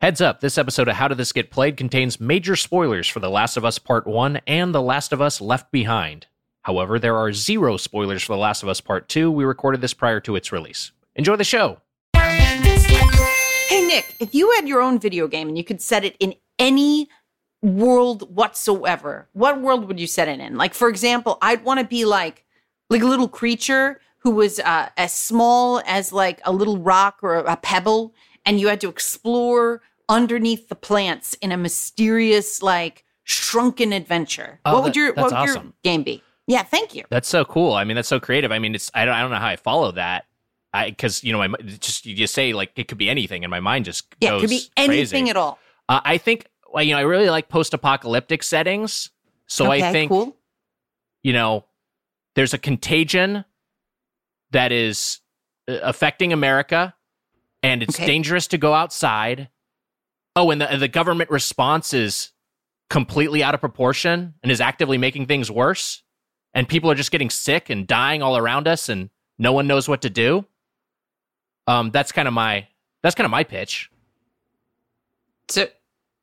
Heads up, this episode of How Did This Get Played contains major spoilers for The Last of Us Part 1 and The Last of Us Left Behind. However, there are zero spoilers for The Last of Us Part 2. We recorded this prior to its release. Enjoy the show. Hey, Nick, if you had your own video game and you could set it in any world whatsoever, what world would you set it in? Like, for example, I'd want to be like, like a little creature who was uh, as small as like a little rock or a pebble, and you had to explore underneath the plants in a mysterious, like shrunken adventure. Oh, what would that- your what would your game be? Yeah, thank you. That's so cool. I mean, that's so creative. I mean, it's I don't I don't know how I follow that. I because you know my just you just say like it could be anything, and my mind just Yeah, it could be anything crazy. at all. Uh, I think well, you know I really like post-apocalyptic settings, so okay, I think cool. you know there's a contagion that is uh, affecting America, and it's Okay. dangerous to go outside. Oh, and the the government response is completely out of proportion and is actively making things worse, and people are just getting sick and dying all around us, and no one knows what to do. Um, that's kind of my that's kind of my pitch. So,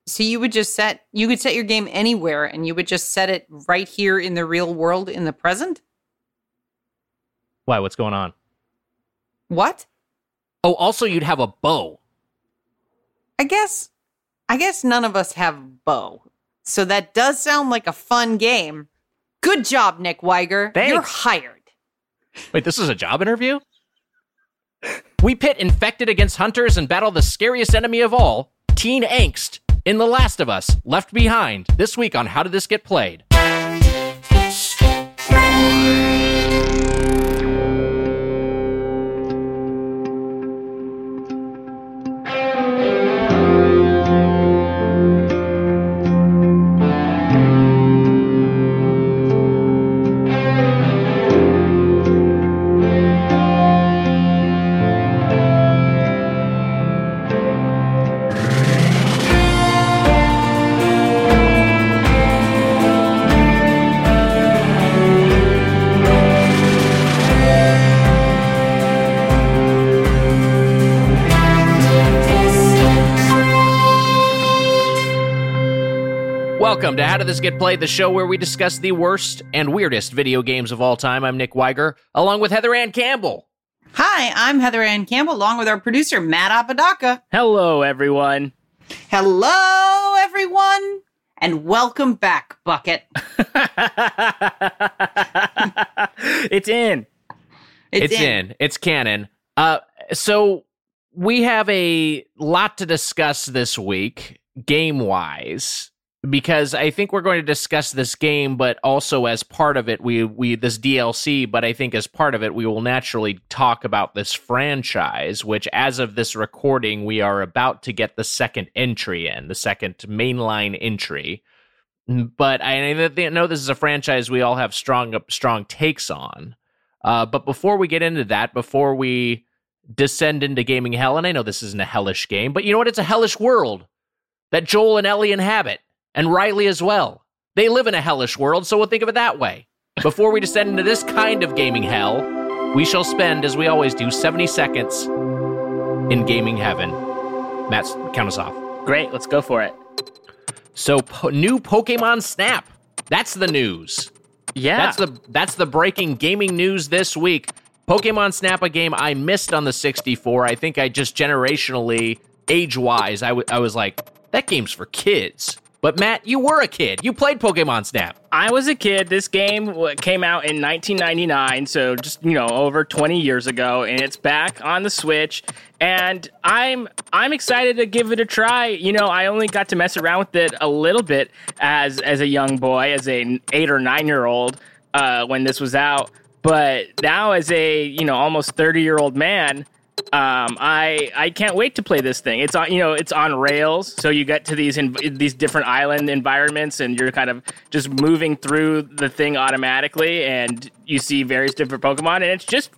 so you would just set you could set your game anywhere, and you would just set it right here in the real world in the present. Why? What's going on? What? Oh, also you'd have a bow. I guess, I guess none of us have bow, so that does sound like a fun game. Good job, Nick Wiger. You're hired. Wait, this is a job interview? We pit infected against hunters and battle the scariest enemy of all, teen angst, in The Last of Us Left Behind, this week on How Did This Get Played? Welcome to How Did This Get Played, the show where we discuss the worst and weirdest video games of all time. I'm Nick Wiger, along with Heather Ann Campbell. Hi, I'm Heather Ann Campbell, along with our producer Matt Apodaca. Hello, everyone. Hello, everyone, and welcome back, Bucket. it's in. It's, It's, in. It's canon. Uh, so we have a lot to discuss this week, game wise, because I think we're going to discuss this game, but also as part of it, we we this DLC. But I think as part of it, we will naturally talk about this franchise, which, as of this recording, we are about to get the second entry in, the second mainline entry. But I know this is a franchise we all have strong strong takes on. Uh, but before we get into that, before we descend into gaming hell, and I know this isn't a hellish game, but you know what? It's a hellish world that Joel and Ellie inhabit, and Riley as well. They live in a hellish world, so we'll think of it that way. Before we descend into this kind of gaming hell, we shall spend, as we always do, 70 seconds in gaming heaven. Matt, count us off. Great, let's go for it. So, po- new Pokemon Snap. That's the news. Yeah. That's the that's the breaking gaming news this week. Pokemon Snap, a game I missed on the 64. I think I just generationally, age wise, I, w- I was like, that game's for kids. But Matt, you were a kid. You played Pokemon Snap. I was a kid. This game came out in 1999, so just you know over 20 years ago, and it's back on the Switch. And I'm I'm excited to give it a try. You know, I only got to mess around with it a little bit as as a young boy, as a eight or nine year old uh, when this was out. But now, as a you know almost 30 year old man, um, I I can't wait to play this thing. It's on you know it's on rails, so you get to these in, these different island environments, and you're kind of just moving through the thing automatically, and you see various different Pokemon, and it's just.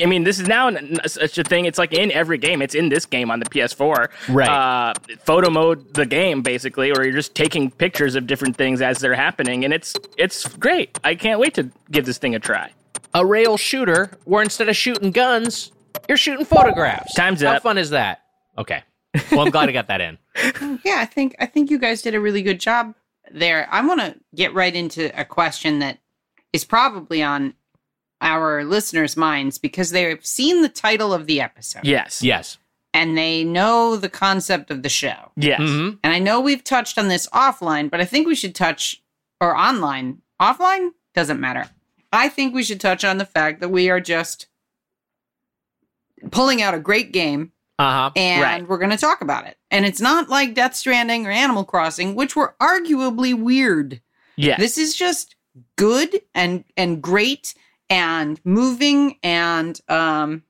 I mean, this is now n- such a thing. It's like in every game. It's in this game on the PS4. Right. Uh, photo mode the game basically, or you're just taking pictures of different things as they're happening, and it's it's great. I can't wait to give this thing a try. A rail shooter where instead of shooting guns, you're shooting photographs. Time's How up. fun is that? Okay. Well, I'm glad I got that in. yeah, I think I think you guys did a really good job there. I want to get right into a question that is probably on our listeners' minds because they've seen the title of the episode. Yes. Yes. And they know the concept of the show. Yes. Mm-hmm. And I know we've touched on this offline, but I think we should touch or online. Offline doesn't matter. I think we should touch on the fact that we are just pulling out a great game Uh huh. and Right. we're going to talk about it. And it's not like Death Stranding or Animal Crossing, which were arguably weird. Yes. This is just good and and great and moving and um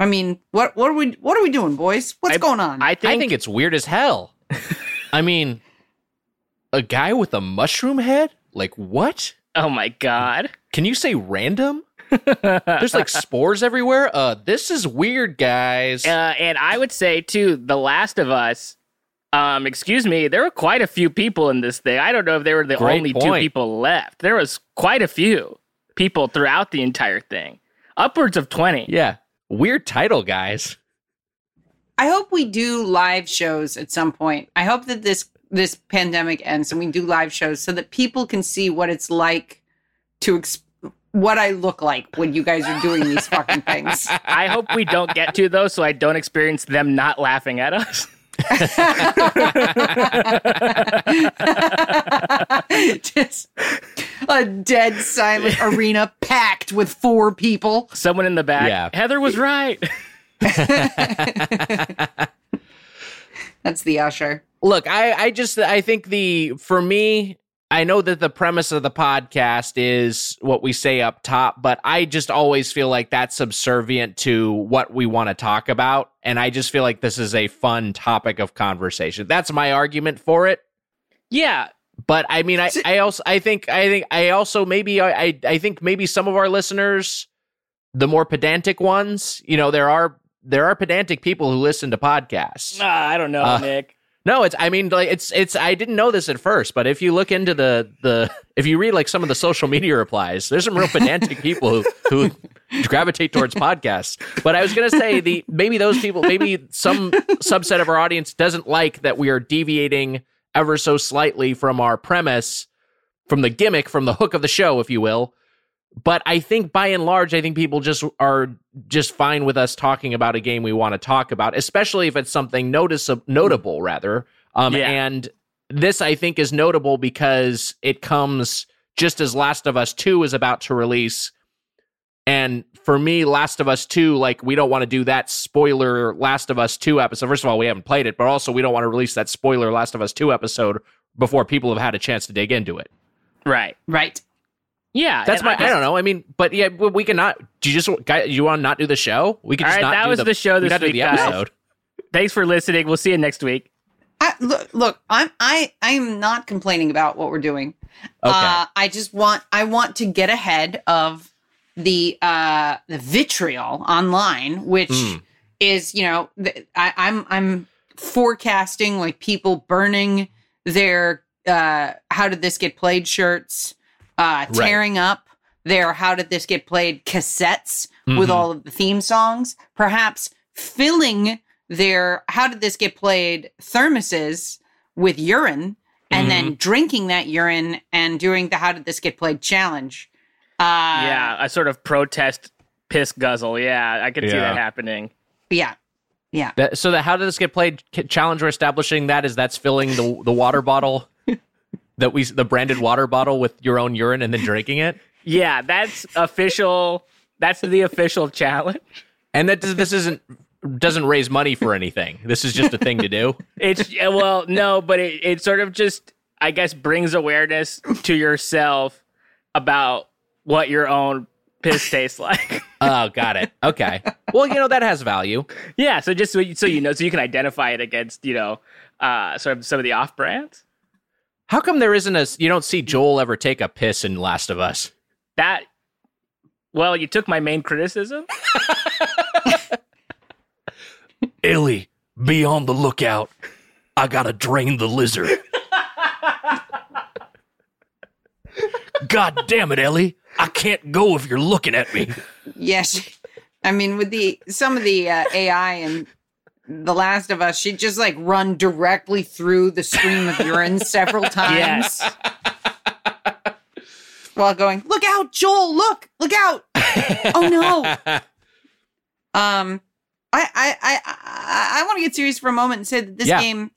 I mean, what what are we what are we doing, boys? What's I- going on? I think, I think it's weird as hell. I mean, a guy with a mushroom head? Like what? Oh my god. Can you say random? There's like spores everywhere. Uh, this is weird, guys. Uh, and I would say too, The Last of Us. Um, excuse me, there were quite a few people in this thing. I don't know if they were the Great only two people left. There was quite a few people throughout the entire thing, upwards of twenty. yeah, weird title, guys. I hope we do live shows at some point. I hope that this this pandemic ends and we do live shows so that people can see what it's like to ex- what I look like when you guys are doing these fucking things. I hope we don't get to those, so I don't experience them not laughing at us. Just a dead silent arena packed with four people. Someone in the back. Yeah. Heather was right. That's the usher. Look, I, I just I think the for me, I know that the premise of the podcast is what we say up top, but I just always feel like that's subservient to what we want to talk about. And I just feel like this is a fun topic of conversation. That's my argument for it. yeah. But I mean, I, I also I think I think I also maybe I, I think maybe some of our listeners, the more pedantic ones, you know, there are there are pedantic people who listen to podcasts. Ah, I don't know, Uh, Nick. No, it's I mean like it's it's I didn't know this at first, but if you look into the the if you read like some of the social media replies, there's some real pedantic people who who gravitate towards podcasts. But I was gonna say the maybe those people maybe some subset of our audience doesn't like that we are deviating ever so slightly from our premise, from the gimmick, from the hook of the show, if you will. But I think by and large, I think people just are just fine with us talking about a game we want to talk about, especially if it's something noticeable, notable rather. Um, Yeah. And this, I think, is notable because it comes just as Last of Us Two is about to release. And for me, Last of Us 2, like, we don't want to do that spoiler Last of Us 2 episode. First of all, we haven't played it, but also we don't want to release that spoiler Last of Us 2 episode before people have had a chance to dig into it. Right. Right. Yeah. That's my, I, don't know. I mean, but yeah, we cannot. do you just, guy, you want to not do the show? We can All just right, not that do was the, the show we this not do week, the guys. episode. Thanks for listening. We'll see you next week. I, look, look, I'm I I'm not complaining about what we're doing. Okay. Uh, I just want I want to get ahead of the uh the vitriol online, which Mm. is you know th- I, I'm I'm forecasting like people burning their uh how did this get played shirts, uh Right. tearing up their how did this get played cassettes with Mhm. all of the theme songs, perhaps filling their how did this get played thermoses with urine and then drinking that urine and doing the how did this get played challenge. Uh, yeah, a sort of protest piss guzzle. Yeah, I could see that happening. Yeah. Yeah. That, so that how did this get played? K- Challenge we're establishing that is that's filling the the water bottle that we the branded water bottle with your own urine and then drinking it. Yeah, that's official. That's the official challenge. And that this isn't doesn't raise money for anything. This is just a thing to do. It's well, no, but it, it sort of just, I guess, brings awareness to yourself about what your own piss tastes like. Oh, got it. Okay. Well, you know that has value. yeah, so just so you, so you know, so you can identify it against, you know, uh, sort of some of the off brands. How come there isn't a you don't see Joel ever take a piss in Last of Us? That, well, you took my main criticism. Ellie, be on the lookout. I gotta drain the lizard. God damn it, Ellie. I can't go if you're looking at me. Yes. I mean, with the some of the uh, AI and The Last of Us, she'd just like run directly through the stream of urine several times. Yes. While going, look out, Joel, look, look out. oh no. Um, I I I I, I want to get serious for a moment and say that this Yeah. game,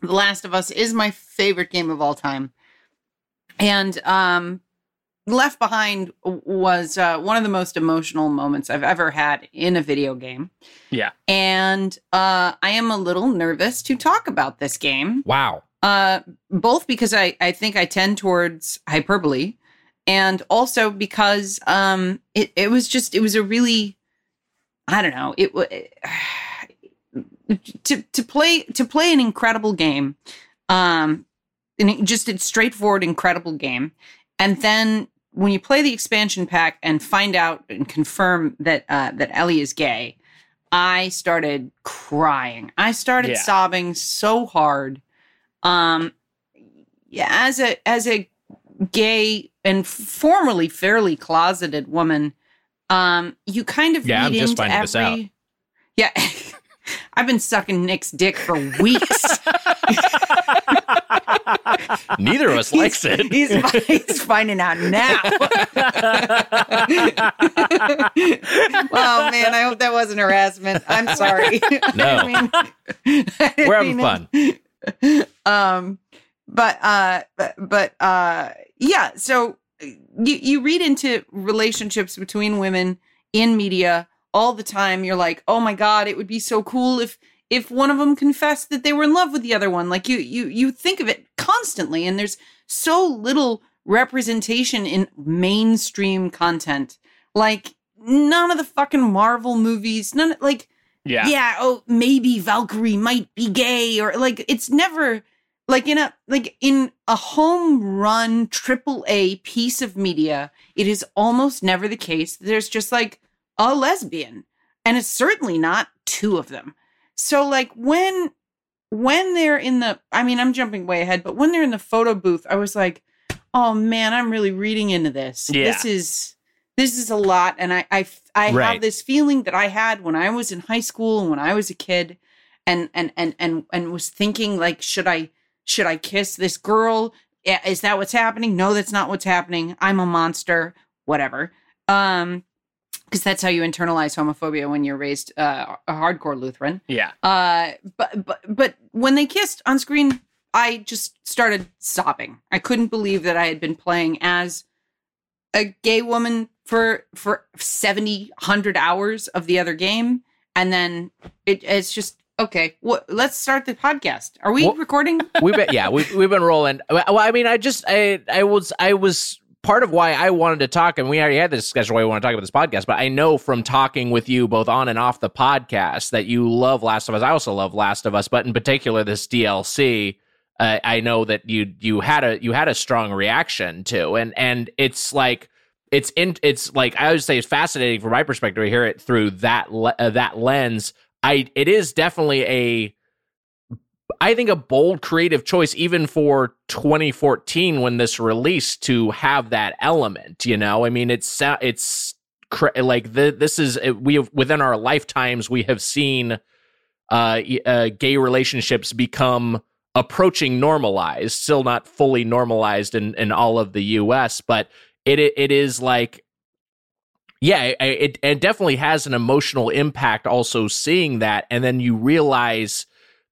The Last of Us, is my favorite game of all time. And um, Left Behind was uh, one of the most emotional moments I've ever had in a video game. Yeah. And uh, I am a little nervous to talk about this game. Wow. Uh, both because I, I think I tend towards hyperbole, and also because um, it, it was just it was a really, I don't know it wa- to to play to play an incredible game, um, and it- just a straightforward incredible game, and then when you play the expansion pack and find out and confirm that uh, that Ellie is gay, I started crying. I started Yeah. sobbing so hard um yeah as a as a gay and formerly fairly closeted woman um you kind of Yeah, I'm just finding this out. yeah i've been sucking nick's dick for weeks Neither of us likes it. he's, he's finding out now oh man i hope that wasn't harassment i'm sorry No. I mean- I We're having fun. it. um but uh but, but uh yeah so you you read into relationships between women in media all the time you're like oh my god it would be so cool if if one of them confessed that they were in love with the other one like you you you think of it constantly and there's so little representation in mainstream content like none of the fucking marvel movies none like Yeah. yeah. oh, maybe Valkyrie might be gay or like it's never like in a like in a home run triple A piece of media, it is almost never the case there's just like a lesbian. And it's certainly not two of them. So like when when they're in the I mean, I'm jumping way ahead, but when they're in the photo booth, I was like, oh man, I'm really reading into this. Yeah. This is this is a lot and i i, I Right. have this feeling that i had when i was in high school and when i was a kid and and and and, and was thinking like should i should i kiss this girl Yeah, is that what's happening no that's not what's happening i'm a monster whatever um because that's how you internalize homophobia when you're raised uh, a hardcore lutheran. Yeah. uh, but but but when they kissed on screen, I just started sobbing. I couldn't believe that I had been playing as a gay woman for for 70 100 hours of the other game. And then it, it's just okay what let's start the podcast. Are we Well- recording? We've been yeah we've, we've been rolling. Well i mean i just i i was i was part of why i wanted to talk and we already had this discussion why we want to talk about this podcast but i know from talking with you both on and off the podcast that you love last of us. I also love last of us but in particular this dlc uh, i know that you you had a you had a strong reaction to and and it's like it's in it's like i would say it's fascinating from my perspective to hear it through that le- uh, that lens. I it is definitely a I think a bold creative choice, even for 2014 when this released, to have that element. You know, I mean, it's it's like the, this is we have within our lifetimes we have seen uh, uh, gay relationships become approaching normalized, still not fully normalized in in all of the U.S., but it it, is like. Yeah, it it definitely has an emotional impact. Also, seeing that, and then you realize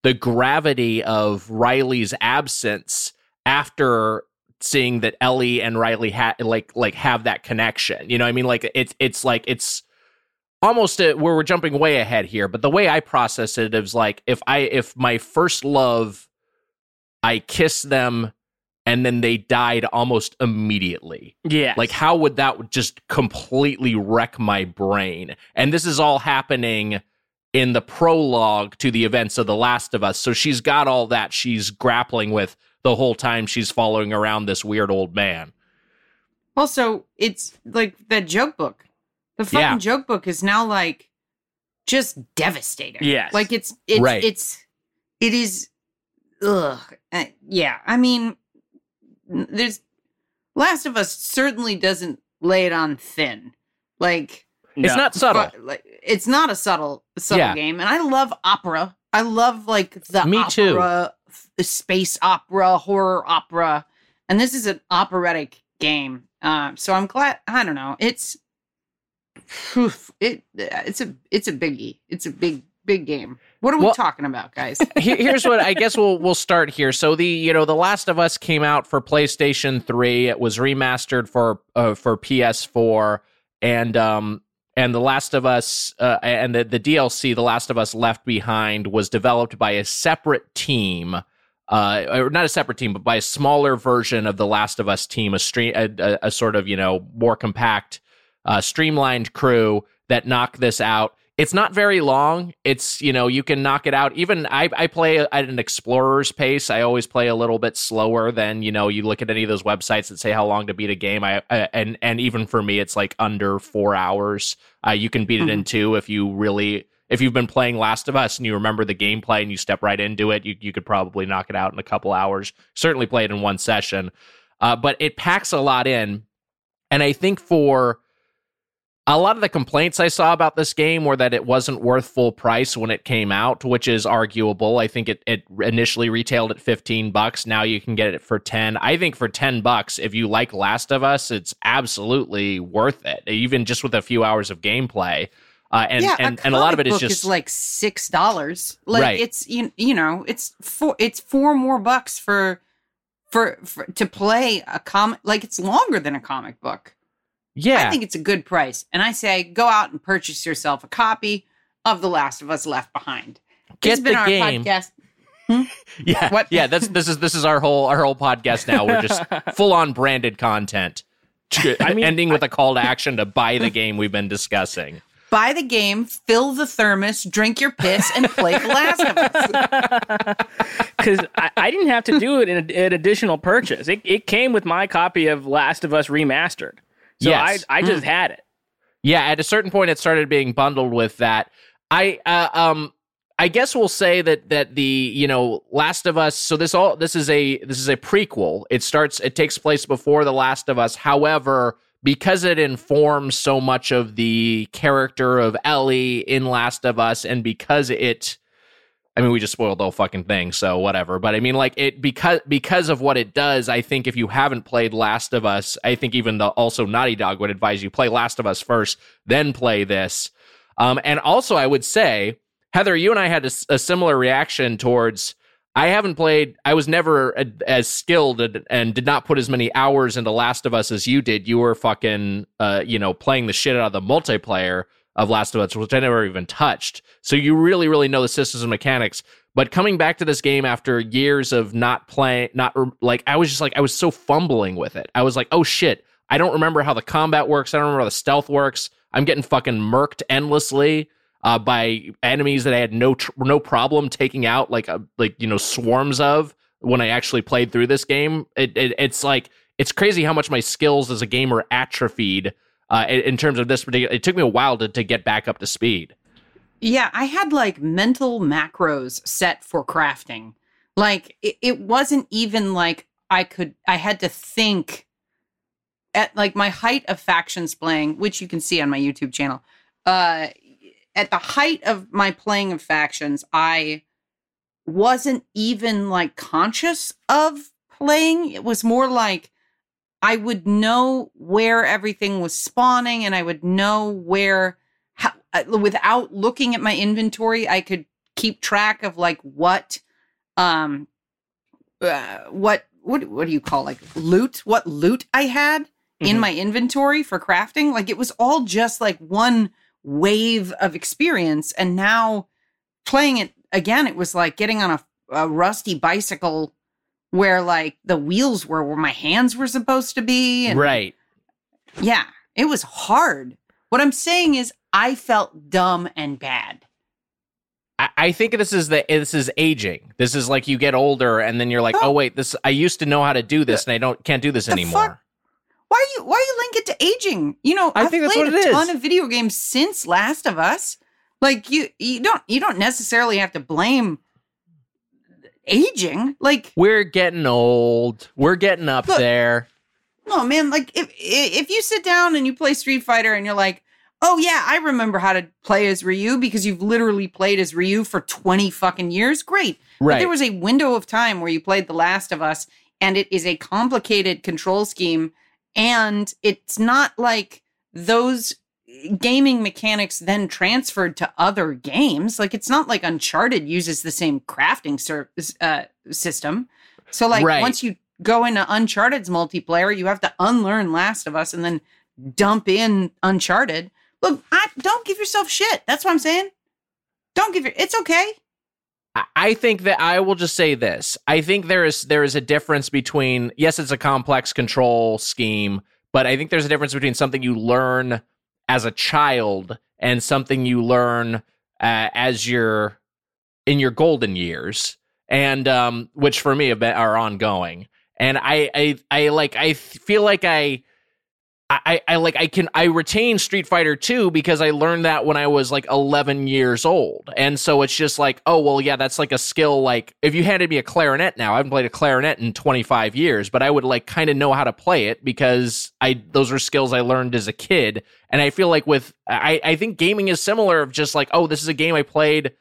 the gravity of Riley's absence after seeing that Ellie and Riley had like like have that connection. You know, what I mean, like it's it's like it's almost a, where we're jumping way ahead here. But the way I process it is like if I if my first love, I kiss them, and then they died almost immediately. Yeah. Like, how would that just completely wreck my brain? And this is all happening in the prologue to the events of The Last of Us. So she's got all that she's grappling with the whole time she's following around this weird old man. also it's like that joke book the fucking Yeah. joke book is now like just devastating Yes. like it's it's Right. it's it is ugh Uh, yeah i mean there's last of us certainly doesn't lay it on thin like It's No. not subtle. fu- like it's not a subtle subtle Yeah. game, and I love opera. I love like the Me too. opera, the space opera, horror opera, and this is an operatic game. Uh, so I'm glad. I don't know. It's it. It's a it's a biggie. It's a big big game. What are we Well- talking about, guys? Here's what I guess we'll we'll start here. So the you know the Last of Us came out for PlayStation 3. It was remastered for uh, for PS4 and um and the Last of Us uh, and the the DLC The Last of Us Left Behind was developed by a separate team. Uh, or not a separate team, but by a smaller version of the Last of Us team, a stream, a, a, a sort of you know more compact, uh, streamlined crew that knocked this out. It's not very long. It's you know you can knock it out. Even I, I play at an explorer's pace. I always play a little bit slower than you know. You look at any of those websites that say how long to beat a game. I, I and and even for me, it's like under four hours. Uh, you can beat it in two if you really if you've been playing Last of Us and you remember the gameplay and you step right into it. You you could probably knock it out in a couple hours. Certainly play it in one session. Uh, but it packs a lot in, and I think for a lot of the complaints I saw about this game were that it wasn't worth full price when it came out, which is arguable. I think it, it initially retailed at 15 bucks. Now you can get it for 10. I think for 10 bucks, if you like Last of Us, it's absolutely worth it, even just with a few hours of gameplay. Uh, and, yeah, and, and a lot of it is comic is just like six dollars. Like Right. it's you, you know it's four it's four more bucks for, for for to play a comic. Like it's longer than a comic book. Yeah. I think it's a good price, and I say go out and purchase yourself a copy of The Last of Us Left Behind. Get it's been the our game. podcast. Hmm? Yeah, What? yeah. That's this is this is our whole our whole podcast now. We're just full on branded content. I mean, ending with a call to action to buy the game we've been discussing. Buy the game, fill the thermos, drink your piss, and play The Last of Us. because I, I didn't have to do it in a, an additional purchase. It, it came with my copy of Last of Us Remastered. So Yes. I, I just had it. Yeah, at a certain point, it started being bundled with that. I uh, um I guess we'll say that that the you know Last of Us. So this all this is a this is a prequel. It starts. It takes place before the Last of Us. However, because it informs so much of the character of Ellie in Last of Us, and because it. I mean, we just spoiled the whole fucking thing, so whatever. But I mean, like it because because of what it does. I think if you haven't played Last of Us, I think even the also Naughty Dog would advise you play Last of Us first, then play this. Um, and also, I would say, Heather, you and I had a similar reaction towards. I haven't played. I was never a, as skilled and, and did not put as many hours into Last of Us as you did. You were fucking, uh, you know, playing the shit out of the multiplayer of Last of Us, which I never even touched. So you really, really know the systems and mechanics. But coming back to this game after years of not playing, not like I was just like I was so fumbling with it. I was like, oh shit, I don't remember how the combat works. I don't remember how the stealth works. I'm getting fucking murked endlessly uh, by enemies that I had no tr- no problem taking out, like uh, like you know swarms of when I actually played through this game. It, it it's like it's crazy how much my skills as a gamer atrophied uh, in, in terms of this particular. It took me a while to to get back up to speed. Yeah, I had like mental macros set for crafting. Like it, it wasn't even like I could I had to think at like my height of factions playing, which you can see on my YouTube channel. Uh at the height of my playing of factions, I wasn't even like conscious of playing. It was more like I would know where everything was spawning and I would know where how, uh, without looking at my inventory, I could keep track of like what, um, uh, what what what do you call like loot? What loot I had in Mhm. my inventory for crafting? Like it was all just like one wave of experience, and now playing it again, it was like getting on a, a rusty bicycle where like the wheels were where my hands were supposed to be, and right. yeah, it was hard. What I'm saying is, I felt dumb and bad. I, I think this is the this is aging. This is like you get older and then you're like, oh, Oh. wait, this I used to know how to do this and I don't can't do this The anymore. fuck? Why you why you link it to aging? You know, I I've think that's played what it a ton is. of video games since Last of Us. Like you you don't you don't necessarily have to blame aging. Like We're getting old. We're getting up Look. there. no man, like if if you sit down and you play Street Fighter and you're like, oh yeah, I remember how to play as Ryu because you've literally played as Ryu for 20 fucking years. Great. But Right. there was a window of time where you played The Last of Us and it is a complicated control scheme and it's not like those gaming mechanics then transferred to other games. Like it's not like Uncharted uses the same crafting ser- uh, system. So like Right. once you go into Uncharted's multiplayer, you have to unlearn Last of Us and then dump in Uncharted. Look, I, don't give yourself shit. That's what I'm saying. Don't give your. It's okay. I- I think that I will just say this. I think there is there is a difference between yes, it's a complex control scheme, but I think there's a difference between something you learn as a child and something you learn uh, as you're in your golden years, and um, which for me been, are ongoing. And I, I, I like I feel like I. I, I like I can I retain Street Fighter 2 because I learned that when I was like 11 years old. And so it's just like, oh well yeah, that's like a skill like if you handed me a clarinet now, I haven't played a clarinet in 25 years, but I would like kind of know how to play it because I those are skills I learned as a kid. And I feel like with I I think gaming is similar of just like, oh, this is a game I played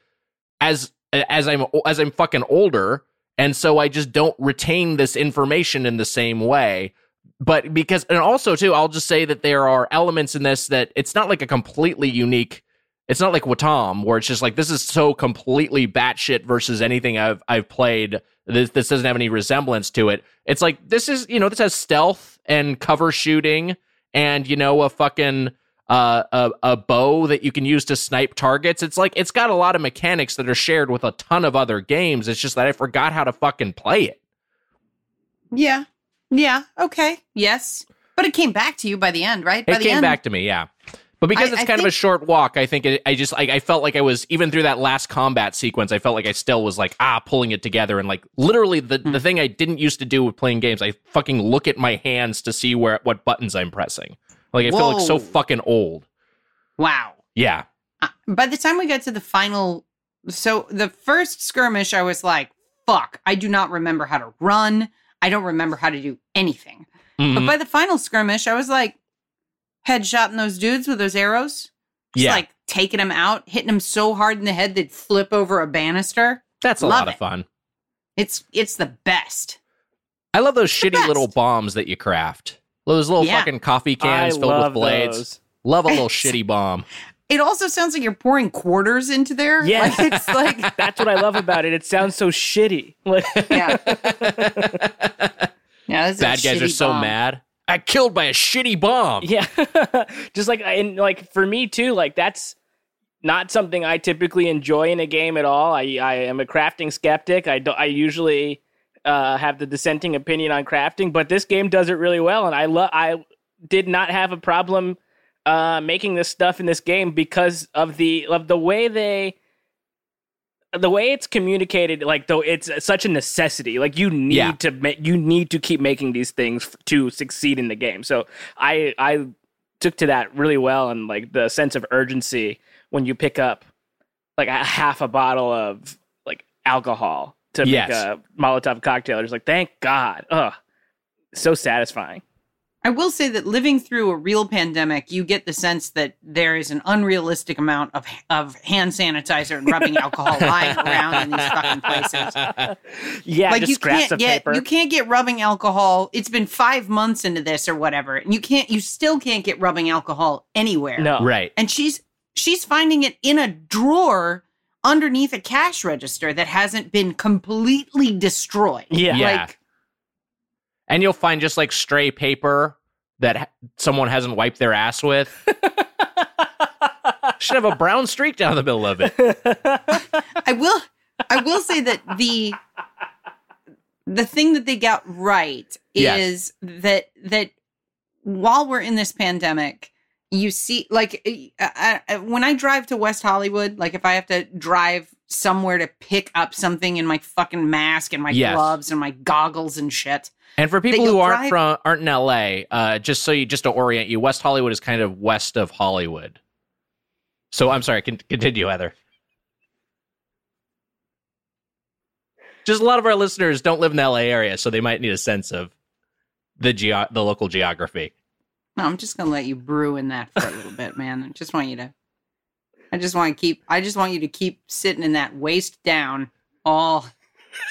as as I'm as I'm fucking older, and so I just don't retain this information in the same way but because and also too i'll just say that there are elements in this that it's not like a completely unique it's not like Wattam where it's just like this is so completely batshit versus anything i've i've played this this doesn't have any resemblance to it it's like this is you know this has stealth and cover shooting and you know a fucking uh, a, a bow that you can use to snipe targets. It's like it's got a lot of mechanics that are shared with a ton of other games. It's just that I forgot how to fucking play it. Yeah. Yeah. Okay. Yes. But it came back to you by the end, right? By It the came end. back to me, yeah. But because I- it's I kind of a short walk, I think it, I just like I felt like I was even through that last combat sequence. I felt like I still was like ah pulling it together and like literally the Hmm. the thing I didn't used to do with playing games. I fucking look at my hands to see where what buttons I'm pressing. Like I feel like so fucking old. Wow. Yeah, Uh, by the time we got to the final, so the first skirmish, I was like, fuck, I do not remember how to run. I don't remember how to do anything. But Mhm. by the final skirmish, I was like, headshotting those dudes with those arrows. Just Yeah. like taking them out, hitting them so hard in the head they'd flip over a banister. that's a love lot of fun. It's it's the best. I love those the shitty best. little bombs that you craft. Those little Yeah. fucking coffee cans I filled with blades. those. Love a little shitty bomb. It also sounds like you're pouring quarters into there. Yeah. Like it's like That's what I love about it. It sounds so shitty. Like, yeah. Yeah, this is a Bad guys are shitty so bomb. mad. I killed by a shitty bomb. Yeah. Just like and like for me too, like that's not something I typically enjoy in a game at all. I I am a crafting skeptic. I do, I usually uh, have the dissenting opinion on crafting, but this game does it really well and I love I did not have a problem uh, making this stuff in this game because of the of the way they the way it's communicated like though it's such a necessity like you need Yeah. to make you need to keep making these things f- to succeed in the game so i i took to that really well and like the sense of urgency when you pick up like a half a bottle of like alcohol to Yes. make a molotov cocktail it's like thank god ugh so satisfying I will say that living through a real pandemic, you get the sense that there is an unrealistic amount of of hand sanitizer and rubbing alcohol lying around in these fucking places. yeah like just you scraps can't of get paper you can't get rubbing alcohol. It's been five months into this or whatever, and you can't you still can't get rubbing alcohol anywhere. no Right. and she's she's finding it in a drawer underneath a cash register that hasn't been completely destroyed. yeah Yeah. Like and you'll find just like stray paper that someone hasn't wiped their ass with. Should have a brown streak down the middle of it. I will I will say that the the thing that they got right Yes. is that that while we're in this pandemic, you see like uh, uh, when I drive to West Hollywood, like if I have to drive somewhere to pick up something in my fucking mask and my Yes. gloves and my goggles and shit. And for people who aren't drive- from aren't in LA, uh, just so you just to orient you, West Hollywood is kind of west of Hollywood. So I'm sorry, con- continue, Heather. Just a lot of our listeners don't live in the LA area, so they might need a sense of the geo- the local geography. No, I'm just gonna let you brew in that for a little bit, man. I just want you to. I just want to keep. I just want you to keep sitting in that waist down, all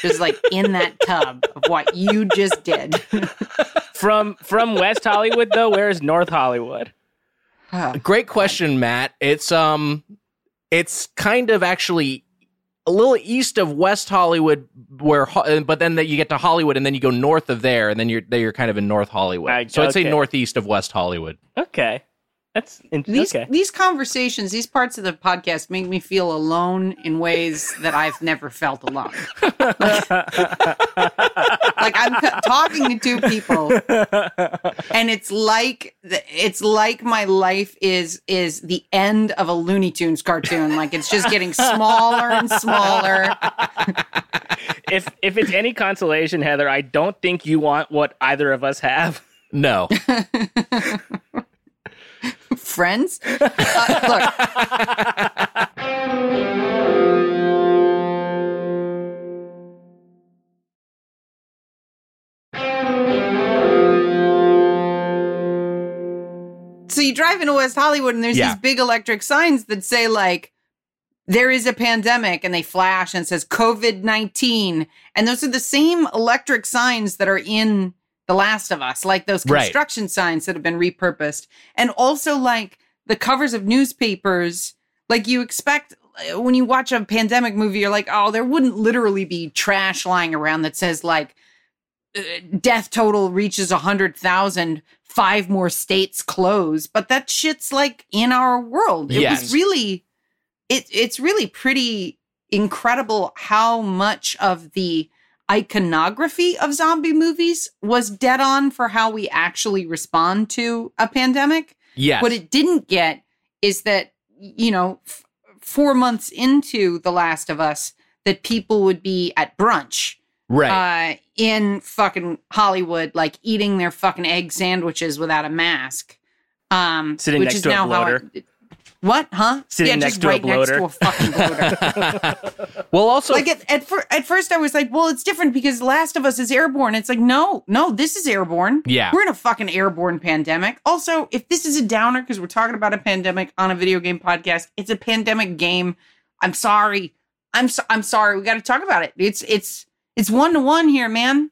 just like in that tub of what you just did. From from West Hollywood though, where is North Hollywood? Great question, Matt. It's um, it's kind of actually a little east of West Hollywood, where but then that you get to Hollywood, and then you go north of there, and then you're there. You're kind of in North Hollywood. I- so I'd say northeast of West Hollywood. Okay, that's in- These okay. these conversations, these parts of the podcast make me feel alone in ways that I've never felt alone. like I'm c- talking to two people, and it's like it's like my life is is the end of a Looney Tunes cartoon. Like it's just getting smaller and smaller. if if it's any consolation, Heather, I don't think you want what either of us have. No, Friends, uh, look, so you drive into West Hollywood and there's Yeah. these big electric signs that say like there is a pandemic and they flash and it says COVID-19 and those are the same electric signs that are in The Last of Us like those Right. construction signs that have been repurposed and also like the covers of newspapers like you expect uh, when you watch a pandemic movie you're like oh there wouldn't literally be trash lying around that says like uh, death total reaches a hundred thousand, five more states close. But that shit's like in our world. It Yes. was really, it it's really pretty incredible how much of the iconography of zombie movies was dead on for how we actually respond to a pandemic. yes, What it didn't get is that, you know, f- four months into The Last of Us, that people would be at brunch right. uh, in fucking Hollywood, like eating their fucking egg sandwiches without a mask. Um, Sitting which next is to a now how. I- what? Huh? Sitting yeah, next just to a right next bloater. to a fucking bloater. well, also, like at at, fir- at first, I was like, well, it's different because Last of Us is airborne. It's like, no, no, this is airborne. Yeah. we're in a fucking airborne pandemic. Also, if this is a downer because we're talking about a pandemic on a video game podcast, it's a pandemic game. I'm sorry. I'm so- I'm sorry. We got to talk about it. It's it's it's one to one here, man.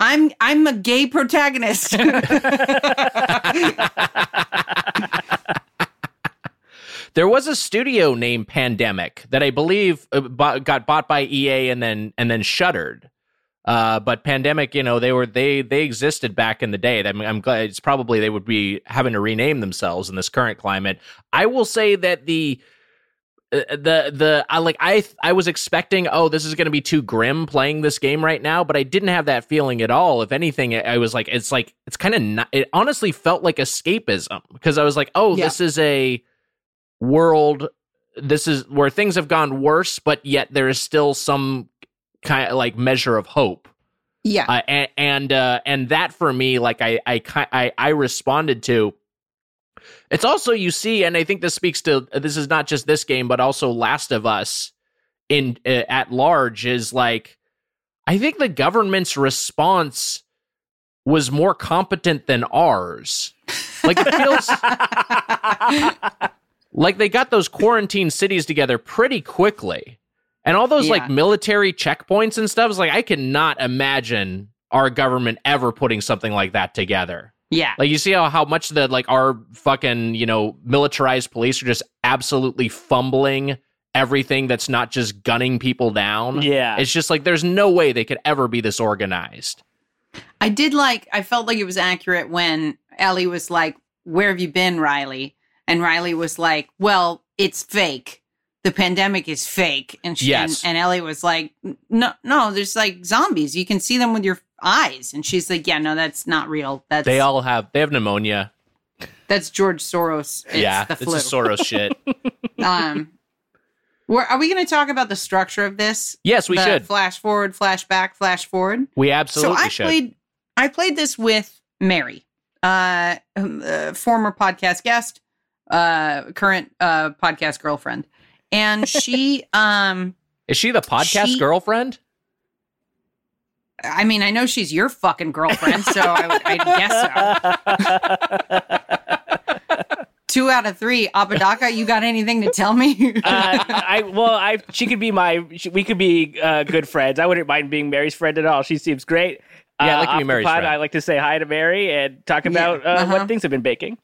I'm I'm a gay protagonist. there was a studio named Pandemic that I believe uh, got bought by EA and then and then shuttered. Uh, but Pandemic, you know, they were they they existed back in the day. I mean, I'm glad it's probably they would be having to rename themselves in this current climate. I will say that the uh, the the I like I I was expecting oh this is going to be too grim playing this game right now but I didn't have that feeling at all if anything I was like it's like it's kind of it honestly felt like escapism because I was like oh Yeah. this is a world this is where things have gone worse but yet there is still some kind of like measure of hope yeah. uh, and and, uh, and that for me, like I, I, I, I responded to. It's also you see, and I think this speaks to this is not just this game, but also Last of Us in uh, at large is like, I think the government's response was more competent than ours. Like it feels like they got those quarantine cities together pretty quickly. And all those Yeah. like military checkpoints and stuff is like I cannot imagine our government ever putting something like that together. yeah. Like you see how how much the like our fucking, you know, militarized police are just absolutely fumbling everything that's not just gunning people down. Yeah. It's just like there's no way they could ever be this organized. I did like, I felt like it was accurate when Ellie was like, Where have you been, Riley? And Riley was like, Well, it's fake. The pandemic is fake. And she, Yes. and, and Ellie was like, No, no, there's like zombies. You can see them with your eyes. And she's like, Yeah, no, that's not real. That's They all have they have pneumonia. that's George Soros. It's yeah. the It's a Soros shit. um where, are we going to talk about the structure of this? Yes, we The should. Flash forward, flash back, flash forward. We absolutely so I should. played I played this with Mary, uh, uh, former podcast guest, uh, current uh, podcast girlfriend, and she um Is she the podcast She- girlfriend? I mean, I know she's your fucking girlfriend, so I, I guess so. Two out of three. Apodaca, you got anything to tell me? uh, I well, I she could be my she, we could be uh, good friends. I wouldn't mind being Mary's friend at all. She seems great. Yeah, I'd uh, like to be off Mary's pod, friend. I like to say hi to Mary and talk about uh, uh-huh. what things have been baking.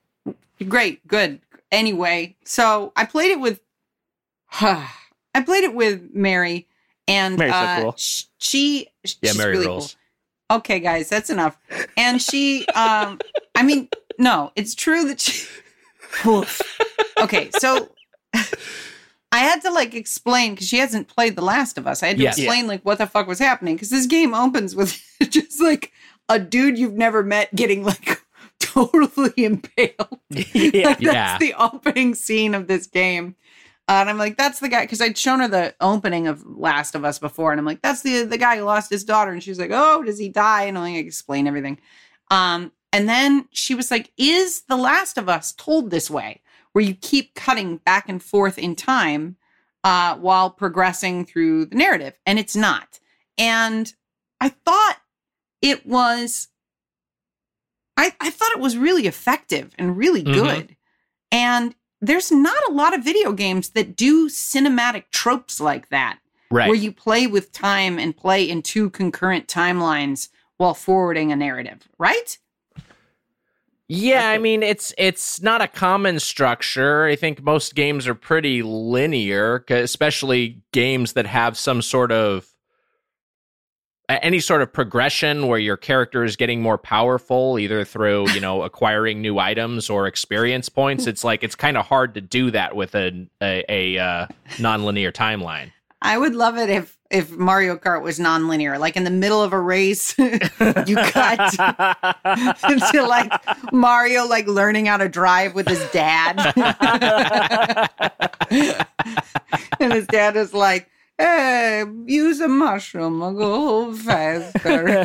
Great, good. Anyway, so I played it with, Huh, I played it with Mary, and Mary's so uh, cool. sh- she, Yeah, she's Mary really rules. cool. Okay, guys, that's enough. And she, um, I mean, no, it's true that she. Okay, so I had to like explain because she hasn't played The Last of Us. I had to Yes. explain like what the fuck was happening because this game opens with just like a dude you've never met getting like totally impaled. yeah. Like, that's Yeah. the opening scene of this game. Uh, and I'm like, that's the guy because I'd shown her the opening of Last of Us before, and I'm like, that's the the guy who lost his daughter, and she's like, oh, does he die? And I like, explain everything. Um, and then she was like, is The Last of Us told this way, where you keep cutting back and forth in time uh, while progressing through the narrative? And it's not. And I thought it was I, I thought it was really effective and really Mhm. good. And there's not a lot of video games that do cinematic tropes like that, Right. where you play with time and play in two concurrent timelines while forwarding a narrative, right? Yeah, I mean it's it's not a common structure. I think most games are pretty linear, especially games that have some sort of any sort of progression where your character is getting more powerful either through, you know, acquiring new items or experience points. It's like it's kind of hard to do that with a a, a uh, non-linear timeline. I would love it if if Mario Kart was nonlinear, like in the middle of a race, you cut into like Mario like learning how to drive with his dad. and his dad is like, Hey, use a mushroom, I'll go faster.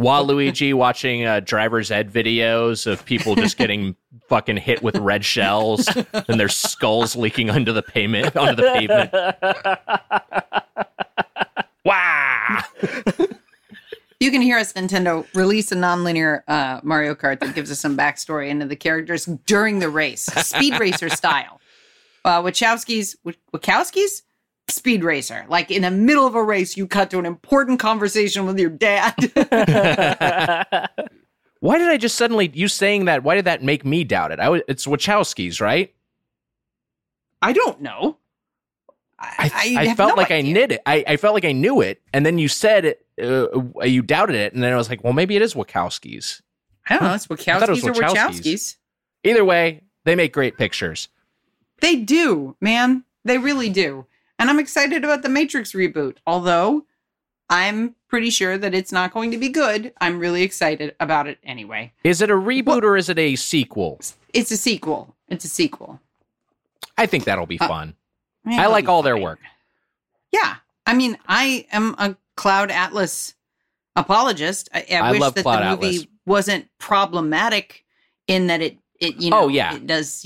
Waluigi watching uh, driver's ed videos of people just getting fucking hit with red shells and their skulls leaking onto the pavement onto the pavement. wow. you can hear us, Nintendo, release a nonlinear uh, Mario Kart that gives us some backstory into the characters during the race, speed racer style. Uh, Wachowski's, Wachowski's speed racer. Like in the middle of a race, you cut to an important conversation with your dad. Why did I just suddenly you saying that? Why did that make me doubt it? I was, it's Wachowskis, right? I don't know. I, I, I, felt no like I idea. knit it. I, I felt like I knew it, and then you said it. Uh, you doubted it, and then I was like, well, maybe it is Wachowskis. I don't know. It's I it was Wachowskis or Wachowskis. Wachowskis. Either way, they make great pictures. They do, man. They really do. And I'm excited about the Matrix reboot. Although I'm pretty sure that it's not going to be good. I'm really excited about it anyway. Is it a reboot or is it a sequel? It's a sequel. It's a sequel. I think that'll be Uh, fun. I like all their work. Yeah. I mean, I am a Cloud Atlas apologist. I, I, I wish love that Cloud the movie Atlas. wasn't problematic in that it, it you know, Oh, yeah. it does.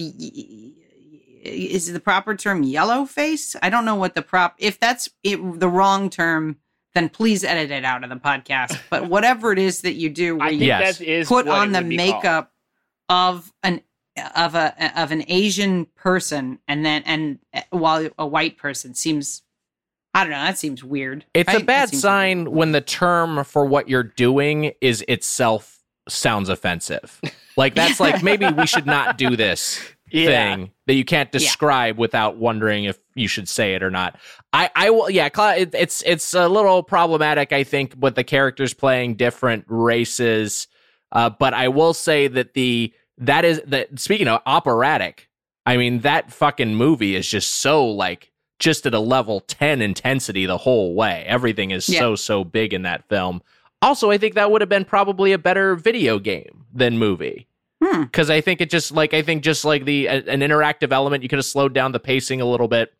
Is the proper term yellow face? I don't know what the prop. If that's it, the wrong term, then please edit it out of the podcast. But whatever it is that you do, where I you think Yes. that is put what on the would be called. makeup of an of a of an Asian person and then and uh, while a white person seems I don't know that seems weird. It's a right? That bad seems sign when the term for what you're doing is itself sounds offensive. Like that's like maybe we should not do this Yeah. thing that you can't describe without wondering if you should say it or not. I I will yeah, Cla- it, it's it's a little problematic I think with the characters playing different races. Uh, but I will say that the that is that speaking of operatic, I mean that fucking movie is just so like just at a level 10 intensity the whole way. Everything is Yeah. so so big in that film. Also, I think that would have been probably a better video game than movie Hmm. because I think it just like I think just like the a- an interactive element, you could have slowed down the pacing a little bit.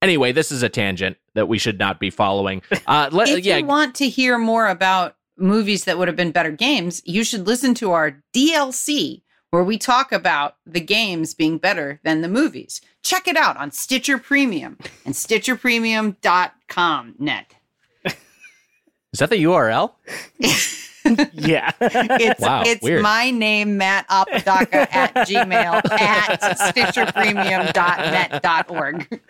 Anyway, this is a tangent that we should not be following. Uh, let, If yeah, you want to hear more about movies that would have been better games, you should listen to our DLC where we talk about the games being better than the movies. Check it out on Stitcher Premium and stitcherpremium.com net. Is that the URL? yeah. It's Wow, it's weird. my name, Matt Apodaca at gmail at stitcherpremium.net.org.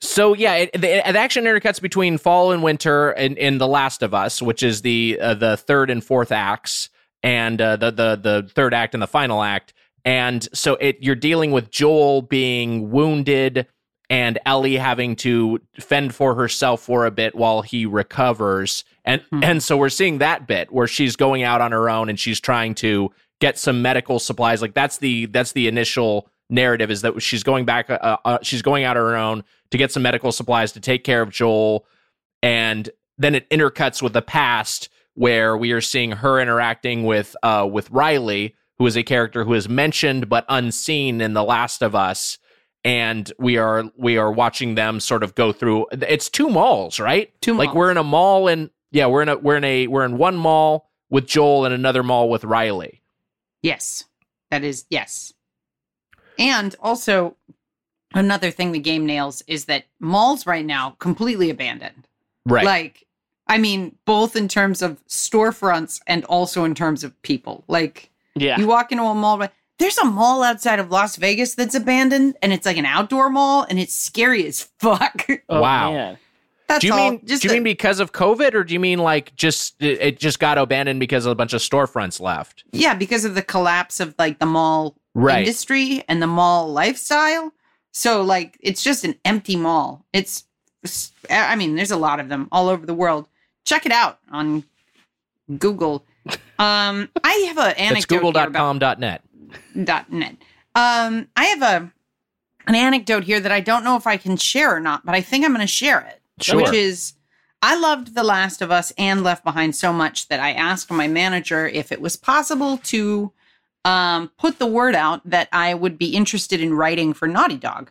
So yeah, it, the, the action intercuts between fall and winter in, in The Last of Us, which is the uh, the third and fourth acts, and uh, the the the third act and the final act. And so it you're dealing with Joel being wounded and Ellie having to fend for herself for a bit while he recovers. And and so we're seeing that bit where she's going out on her own and she's trying to get some medical supplies. Like that's the that's the initial narrative is that she's going back uh, uh, she's going out on her own to get some medical supplies to take care of Joel. And then it intercuts with the past where we are seeing her interacting with uh with Riley who is a character who is mentioned but unseen in The Last of Us. And we are we are watching them sort of go through it's two malls right? Two like we're in a mall and yeah we're in a we're in a we're in one mall with Joel and another mall with Riley Yes, that is yes. And also, another thing the game nails is that malls right now completely abandoned. right Like, I mean, both in terms of storefronts and also in terms of people. Like, Yeah. you walk into a mall, but there's a mall outside of Las Vegas that's abandoned, and it's like an outdoor mall, and it's scary as fuck. Oh, Wow. man. That's do you all. mean just do you mean because of COVID or do you mean like just it, it just got abandoned because a bunch of storefronts left? yeah, because of the collapse of like the mall Right. industry and the mall lifestyle. So like it's just an empty mall. It's I mean, there's a lot of them all over the world. Check it out on Google. Um I have an anecdote google.com.net. dot net. Um I have a an anecdote here that I don't know if I can share or not, but I think I'm going to share it. Sure. Which is I loved The Last of Us and Left Behind so much that I asked my manager if it was possible to um, put the word out that I would be interested in writing for Naughty Dog,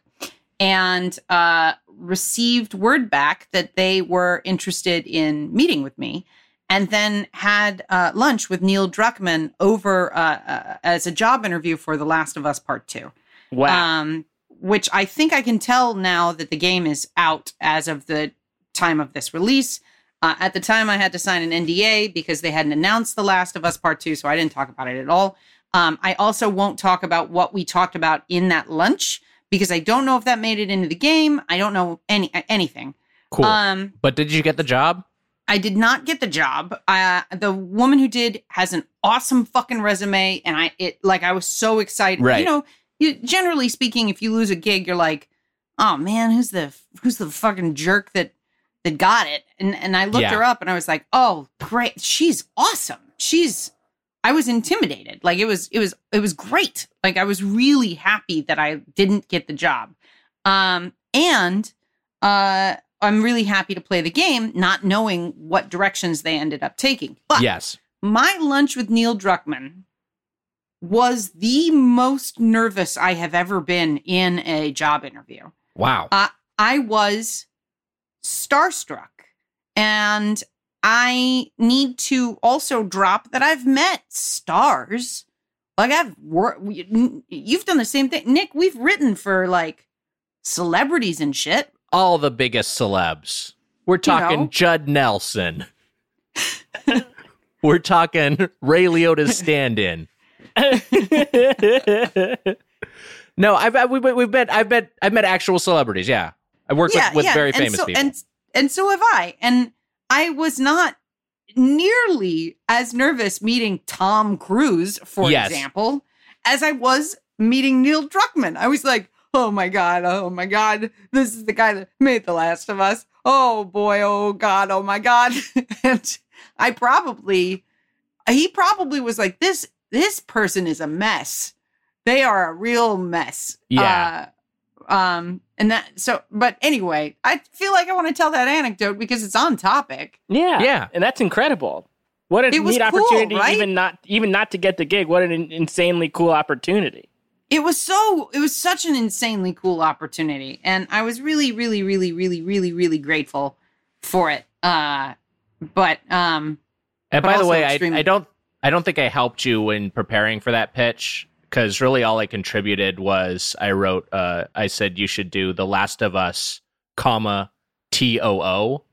and uh, received word back that they were interested in meeting with me, and then had uh, lunch with Neil Druckmann over uh, uh, as a job interview for The Last of Us Part Two Wow. um, which I think I can tell now that the game is out as of the time of this release. Uh, at the time, I had to sign an NDA because they hadn't announced The Last of Us Part 2, so I didn't talk about it at all. Um, I also won't talk about what we talked about in that lunch because I don't know if that made it into the game. I don't know any anything. Cool. Um, but did you get the job? I did not get the job. Uh, the woman who did has an awesome fucking resume, and I it like I was so excited. Right. You know, you generally speaking, if you lose a gig, you're like, oh man, who's the who's the fucking jerk that that got it? And and I looked Yeah. her up, and I was like, oh great, she's awesome. She's I was intimidated. Like it was it was it was great. Like I was really happy that I didn't get the job. Um and uh I'm really happy to play the game not knowing what directions they ended up taking. But yes. my lunch with Neil Druckmann was the most nervous I have ever been in a job interview. Wow. Uh, I was starstruck. And I need to also drop that I've met stars. Like I've worked, you've done the same thing. Nick, we've written for like celebrities and shit. All the biggest celebs. We're talking know. Judd Nelson. We're talking Ray Liotta's stand-in. No, I've, I've we've, we've met I've met I've met actual celebrities. Yeah, I worked with, with very and famous so, people. And and so have I. And I was not nearly as nervous meeting Tom Cruise, for Yes. example, as I was meeting Neil Druckmann. I was like, oh my God, oh my God, this is the guy that made The Last of Us. Oh boy, oh God, oh my God. and I probably he probably was like, this this person is a mess. They are a real mess. Yeah. Uh, um, and that so, but anyway, I feel like I want to tell that anecdote because it's on topic. yeah. Yeah. And that's incredible. What a It was neat cool, opportunity, right? even not even not to get the gig. What an insanely cool opportunity. It was so, it was such an insanely cool opportunity, and I was really, really, really, really, really, really grateful for it. Uh, but um, and but by the way, I, extremely- I don't I don't think I helped you in preparing for that pitch because really all I contributed was I wrote uh, I said you should do The Last of Us, comma T O O,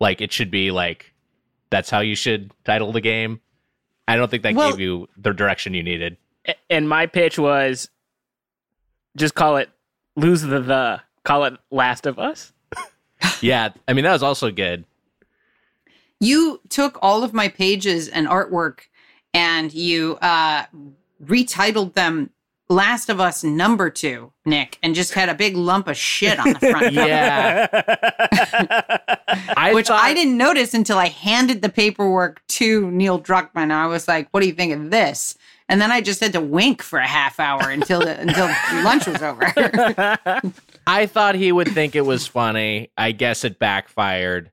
Like it should be like that's how you should title the game. I don't think that Well- gave you the direction you needed. And my pitch was just call it lose the the call it Last of Us. Yeah, I mean that was also good. You took all of my pages and artwork and you uh, retitled them Last of Us number two, Nick, and just had a big lump of shit on the front. cover, Yeah, I Which thought, I didn't notice until I handed the paperwork to Neil Druckmann. I was like, "What do you think of this?" And then I just had to wink for a half hour until the, until lunch was over. I thought he would think it was funny. I guess it backfired.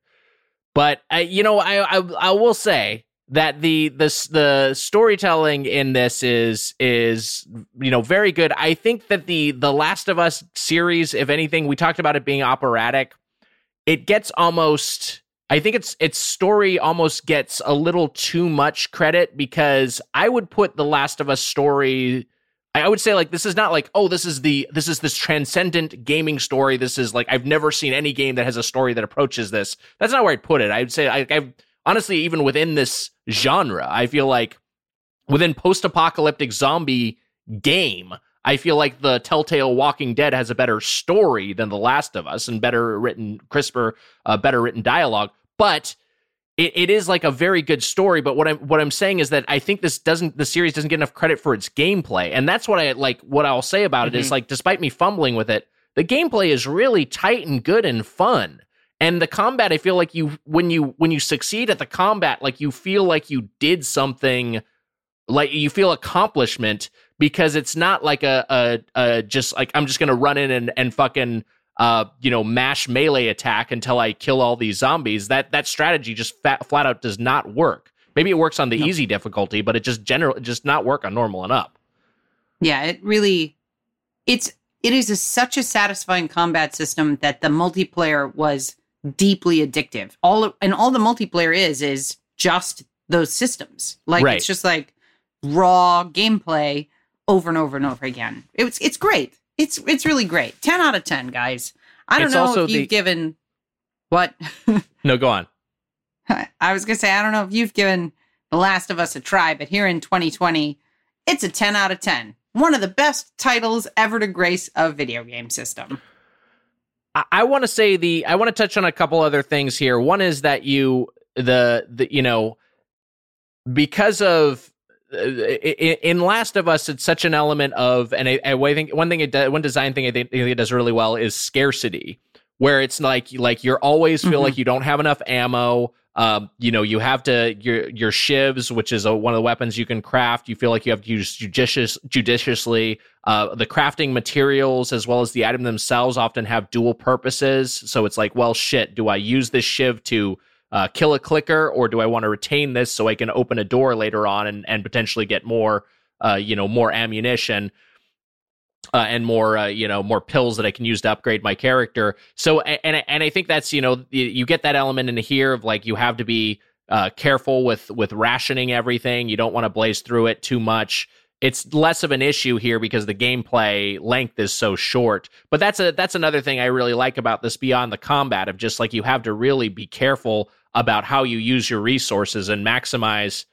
But you know, I, I I will say that the the the storytelling in this is is you know very good. I think that the the Last of Us series, if anything, we talked about it being operatic. It gets almost. I think its its story almost gets a little too much credit because I would put the Last of Us story I would say like this is not like oh this is the this is this transcendent gaming story. This is like I've never seen any game that has a story that approaches this. That's not where I'd put it. I'd say I, I've honestly even within this genre, I feel like within post-apocalyptic zombie game, I feel like the Telltale Walking Dead has a better story than The Last of Us and better written, crisper, uh, better written dialogue. But it, it is like a very good story. But what I'm what I'm saying is that I think this doesn't the series doesn't get enough credit for its gameplay, and that's what I like. What I'll say about it is mm-hmm. like, despite me fumbling with it, the gameplay is really tight and good and fun. And the combat, I feel like you when you when you succeed at the combat, like you feel like you did something, like you feel accomplishment because it's not like a a, a just like I'm just gonna run in and and fucking uh you know mash melee attack until I kill all these zombies. That that strategy just fat, flat out does not work. Maybe it works on the easy difficulty, but it just general just not work on normal and up. Yeah, it really it's it is a, such a satisfying combat system that the multiplayer was deeply addictive. All and all the multiplayer is is just those systems. Like Right. it's just like raw gameplay over and over and over again. It's it's great. It's it's really great. 10 out of 10, guys. I don't It's know if you've the- given what No, go on. I was going to say I don't know if you've given The Last of Us a try, but here in 2020, it's a 10 out of 10. One of the best titles ever to grace a video game system. I, I want to say the I want to touch on a couple other things here. One is that you the the you know because of in, Last of Us, it's such an element of, and I, I think one thing it does, one design thing I think it does really well is scarcity, where it's like like you're always feel Mhm. like you don't have enough ammo. Um, you know, you have to your your shivs, which is a, one of the weapons you can craft. You feel like you have to use judicious judiciously. Uh, the crafting materials as well as the item themselves often have dual purposes. So it's like, well, shit, do I use this shiv to uh, kill a clicker, or do I want to retain this so I can open a door later on and, and potentially get more, uh, you know, more ammunition uh, and more, uh, you know, more pills that I can use to upgrade my character. So, and and I think that's you know, you, you get that element in here of like you have to be uh, careful with with rationing everything. You don't want to blaze through it too much. It's less of an issue here because the gameplay length is so short. But that's a that's another thing I really like about this beyond the combat of just like you have to really be careful about how you use your resources and maximize.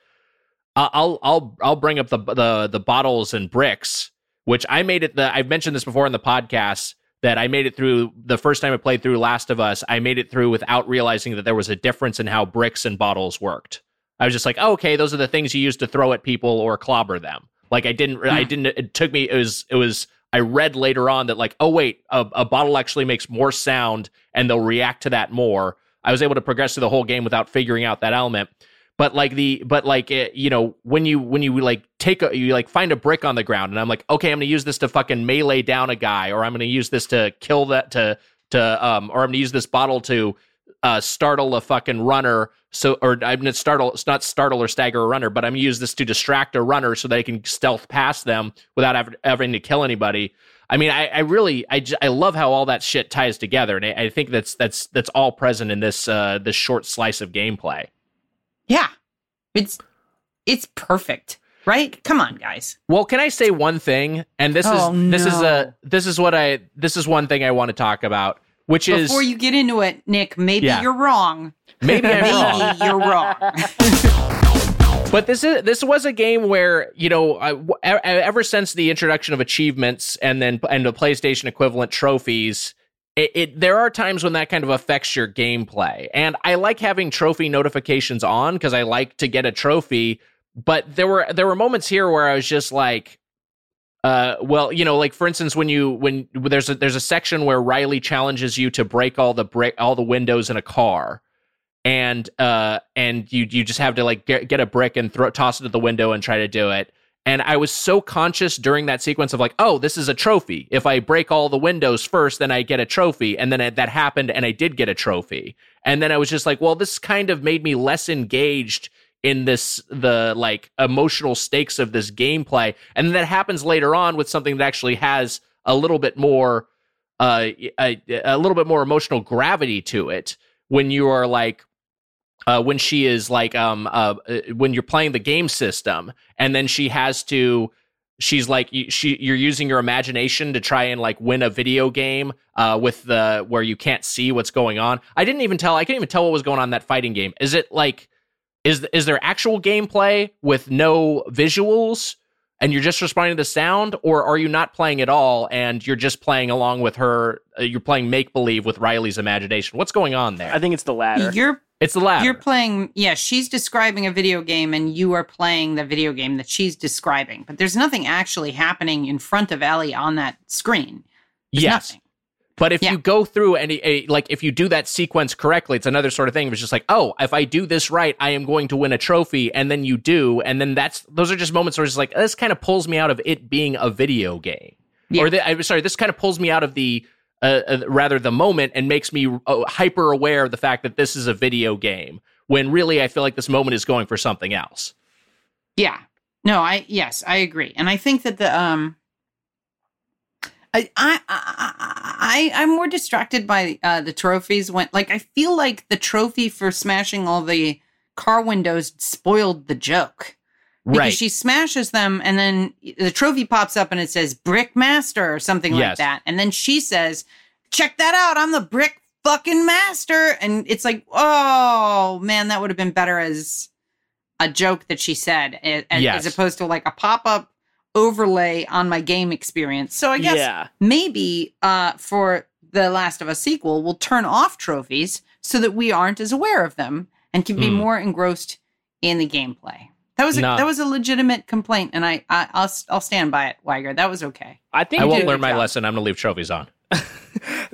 Uh, I'll I'll I'll bring up the the the bottles and bricks, which I made it. The I've mentioned this before in the podcast that I made it through the first time I played through Last of Us. I made it through without realizing that there was a difference in how bricks and bottles worked. I was just like, oh, okay, those are the things you use to throw at people or clobber them. Like I didn't, I didn't. It took me. It was, it was. I read later on that like, oh wait, a, a bottle actually makes more sound and they'll react to that more. I was able to progress through the whole game without figuring out that element. But like the, but like it, you know, when you when you like take a, you like find a brick on the ground, and I'm like, okay, I'm gonna use this to fucking melee down a guy, or I'm gonna use this to kill that to to um, or I'm gonna use this bottle to uh, startle a fucking runner. So, or I'm gonna startle, it's not startle or stagger a runner, but I'm gonna use this to distract a runner so they can stealth past them without ever, having to kill anybody. I mean, I, I really, I, j- I love how all that shit ties together, and I, I think that's that's that's all present in this uh, this short slice of gameplay. Yeah. It's it's perfect. Right? Come on, guys. Well, can I say one thing? And this Oh, is this is a this is what I this is one thing I want to talk about. which is Before you get into it, Nick, maybe Yeah. you're wrong. maybe I'm wrong. Maybe you're wrong. But this is this was a game where you know I, ever since the introduction of achievements and then and the PlayStation equivalent trophies, it, it there are times when that kind of affects your gameplay, and I like having trophy notifications on because I like to get a trophy. But there were there were moments here where I was just like, uh, well, you know, like for instance, when you when there's a there's a section where Riley challenges you to break all the break all the windows in a car and uh and you you just have to like get, get a brick and throw toss it at the window and try to do it. And i was so conscious during that sequence of like oh this is a trophy. If i break all the windows first then i get a trophy and then that happened and i did get a trophy. And then i was just like well this kind of made me less engaged in this the like emotional stakes of this gameplay. And that happens later on with something that actually has a little bit more uh a, a little bit more emotional gravity to it when you are like uh, when she is like um uh, uh, when you're playing the game system and then she has to she's like you- she you're using your imagination to try and like win a video game uh with the where you can't see what's going on. I didn't even tell i couldn't even tell what was going on in that fighting game. Is it like is is there actual gameplay with no visuals and you're just responding to the sound or are you not playing at all and you're just playing along with her uh, you're playing make believe with riley's imagination? What's going on there? I think it's the latter. You're it's the latter you're playing. Yeah, she's describing a video game, and you are playing the video game that she's describing. But there's nothing actually happening in front of Ellie on that screen. There's yes nothing. But if Yeah. you go through any a, like if you do that sequence correctly, it's another sort of thing. It's just like, oh, if I do this right, I am going to win a trophy, and then you do, and then that's those are just moments where it's like this kind of pulls me out of it being a video game, Yeah. or the, I'm sorry, this kind of pulls me out of the uh, uh, rather the moment and makes me uh, hyper aware of the fact that this is a video game when really I feel like this moment is going for something else. Yeah. No, I yes, I agree, and I think that the um, I I I, I I'm more distracted by uh, the trophies when like I feel like the trophy for smashing all the car windows spoiled the joke because Right. she smashes them and then the trophy pops up and it says brick master or something like that and then she says check that out i'm the brick fucking master and it's like oh man that would have been better as a joke that she said as, Yes. as opposed to like a pop-up overlay on my game experience so i guess yeah. maybe uh, for the Last of Us sequel, we'll turn off trophies so that we aren't as aware of them and can be Hmm. more engrossed in the gameplay. That was a, No. that was a legitimate complaint, and I, I I'll I'll stand by it, Wiger. That was okay. I think I won't learn my job. lesson. I'm going to leave trophies on.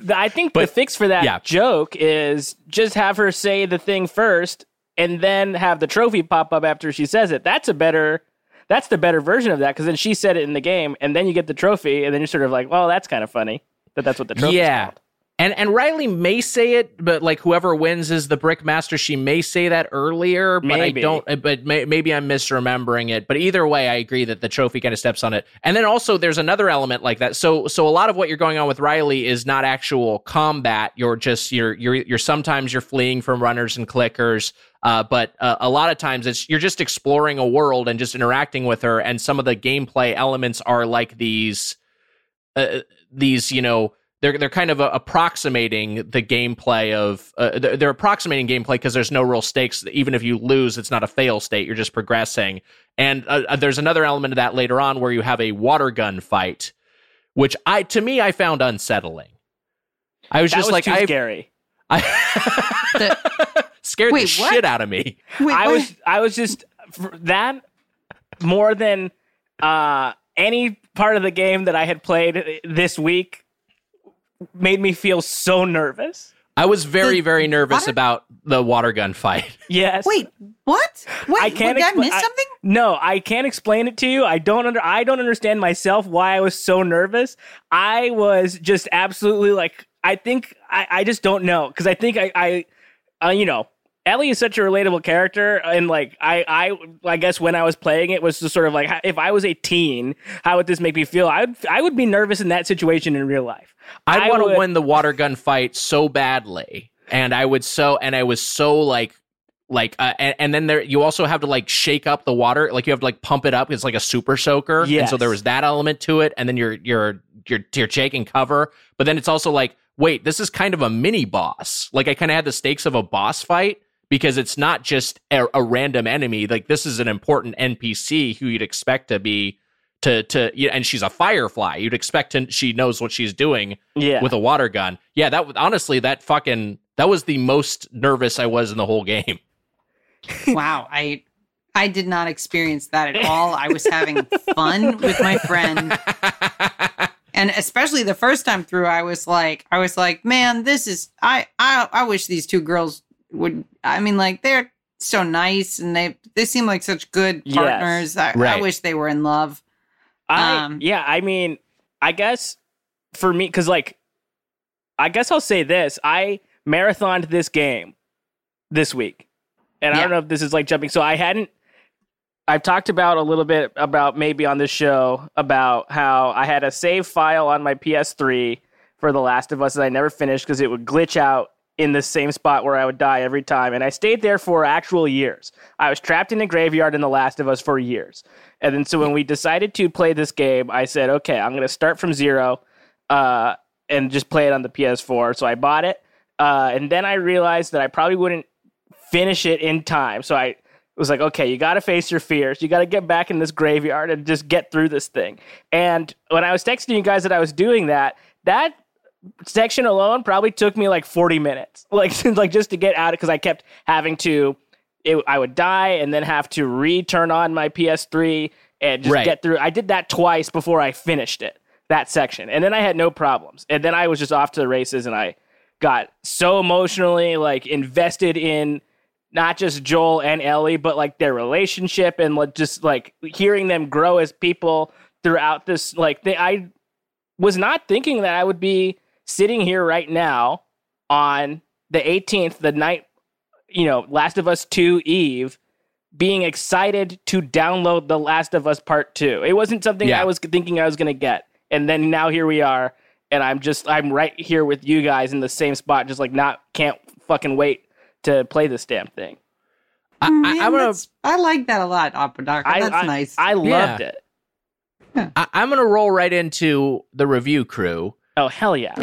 I think the fix for that yeah. joke is just have her say the thing first and then have the trophy pop up after she says it. That's a better that's the better version of that because then she said it in the game and then you get the trophy and then you're sort of like, well, that's kind of funny that that's what the trophy Yeah. called. And and Riley may say it, but like whoever wins is the brick master. She may say that earlier, but Maybe. I don't. But may, maybe I'm misremembering it. But either way, I agree that the trophy kind of steps on it. And then also there's another element like that. So so a lot of what you're going on with Riley is not actual combat. You're just you're you're you're sometimes you're fleeing from runners and clickers. Uh, but uh, a lot of times it's you're just exploring a world and just interacting with her. And some of the gameplay elements are like these uh, these you know they're they're kind of uh, approximating the gameplay of uh, they're, they're approximating gameplay because there's no real stakes even if you lose it's not a fail state you're just progressing and uh, uh, there's another element of that later on where you have a water gun fight which i to me i found unsettling i was That just was like too I, scary. I scared Wait, the what? shit out of me Wait, I wait. was I was just for that more than uh any part of the game that I had played this week made me feel so nervous. i was very The very nervous water- about the water gun fight Yes. wait. What? Wait, I can't Did I expla- miss I- something? No, I can't explain it to you. I don't under I don't understand myself why I was so nervous. I was just absolutely like I think I, I just don't know because I think I I uh, you know Ellie is such a relatable character and like I I I guess when I was playing it was just sort of like if I was a teen how would this make me feel? I would I would be nervous in that situation in real life. I, want to win the water gun fight so badly, and I would so, and I was so like, like, uh, and, and then there, you also have to like shake up the water, like you have to like pump it up. It's like a super soaker, and so there was that element to it, and then you're you're you're you're taking cover, but then it's also like wait, this is kind of a mini boss. Like I kind of had the stakes of a boss fight because it's not just a, a, random enemy. Like this is an important NPC who you'd expect to be to to yeah, and she's a firefly. You'd expect to, she knows what she's doing yeah. with a water gun. Yeah, that honestly that fucking that was the most nervous I was in the whole game. wow, I I did not experience that at all. I was having fun with my friend. And especially the first time through, I was like, I was like, man, this is I I I wish these two girls would I mean like they're so nice and they they seem like such good partners. Yes. I, right. I wish they were in love. I um, yeah, I mean, I guess for me cuz like I guess I'll say this. I marathoned this game this week. And yeah. I don't know if this is like jumping. So I hadn't I've talked about a little bit about maybe on this show about how I had a save file on my PS3 for The Last of Us that I never finished because it would glitch out in the same spot where I would die every time. And I stayed there for actual years. I was trapped in a graveyard in The Last of Us for years. And then so when we decided to play this game, I said, okay, I'm going to start from zero uh, and just play it on the PS4. So I bought it. Uh, and then I realized that I probably wouldn't finish it in time. So I was like, okay, you got to face your fears. You got to get back in this graveyard and just get through this thing. And when I was texting you guys that I was doing that, that section alone probably took me like 40 minutes, like like just to get out of because I kept having to. It, I would die and then have to re-turn on my PS3 and just right. get through. I did that twice before I finished it that section, and then I had no problems. And then I was just off to the races, and I got so emotionally like invested in not just Joel and Ellie, but like their relationship and like just like hearing them grow as people throughout this. Like they, I was not thinking that I would be sitting here right now on the 18th, the night, you know, Last of Us 2 Eve, being excited to download The Last of Us Part 2. It wasn't something yeah. I was thinking I was going to get. And then now here we are. And I'm just, I'm right here with you guys in the same spot, just like not, can't fucking wait to play this damn thing. I, Man, I, gonna, I like that a lot, Apodaca. That's I, nice. I loved yeah. it. Yeah. I, am gonna roll right into the review crew. Oh hell yeah!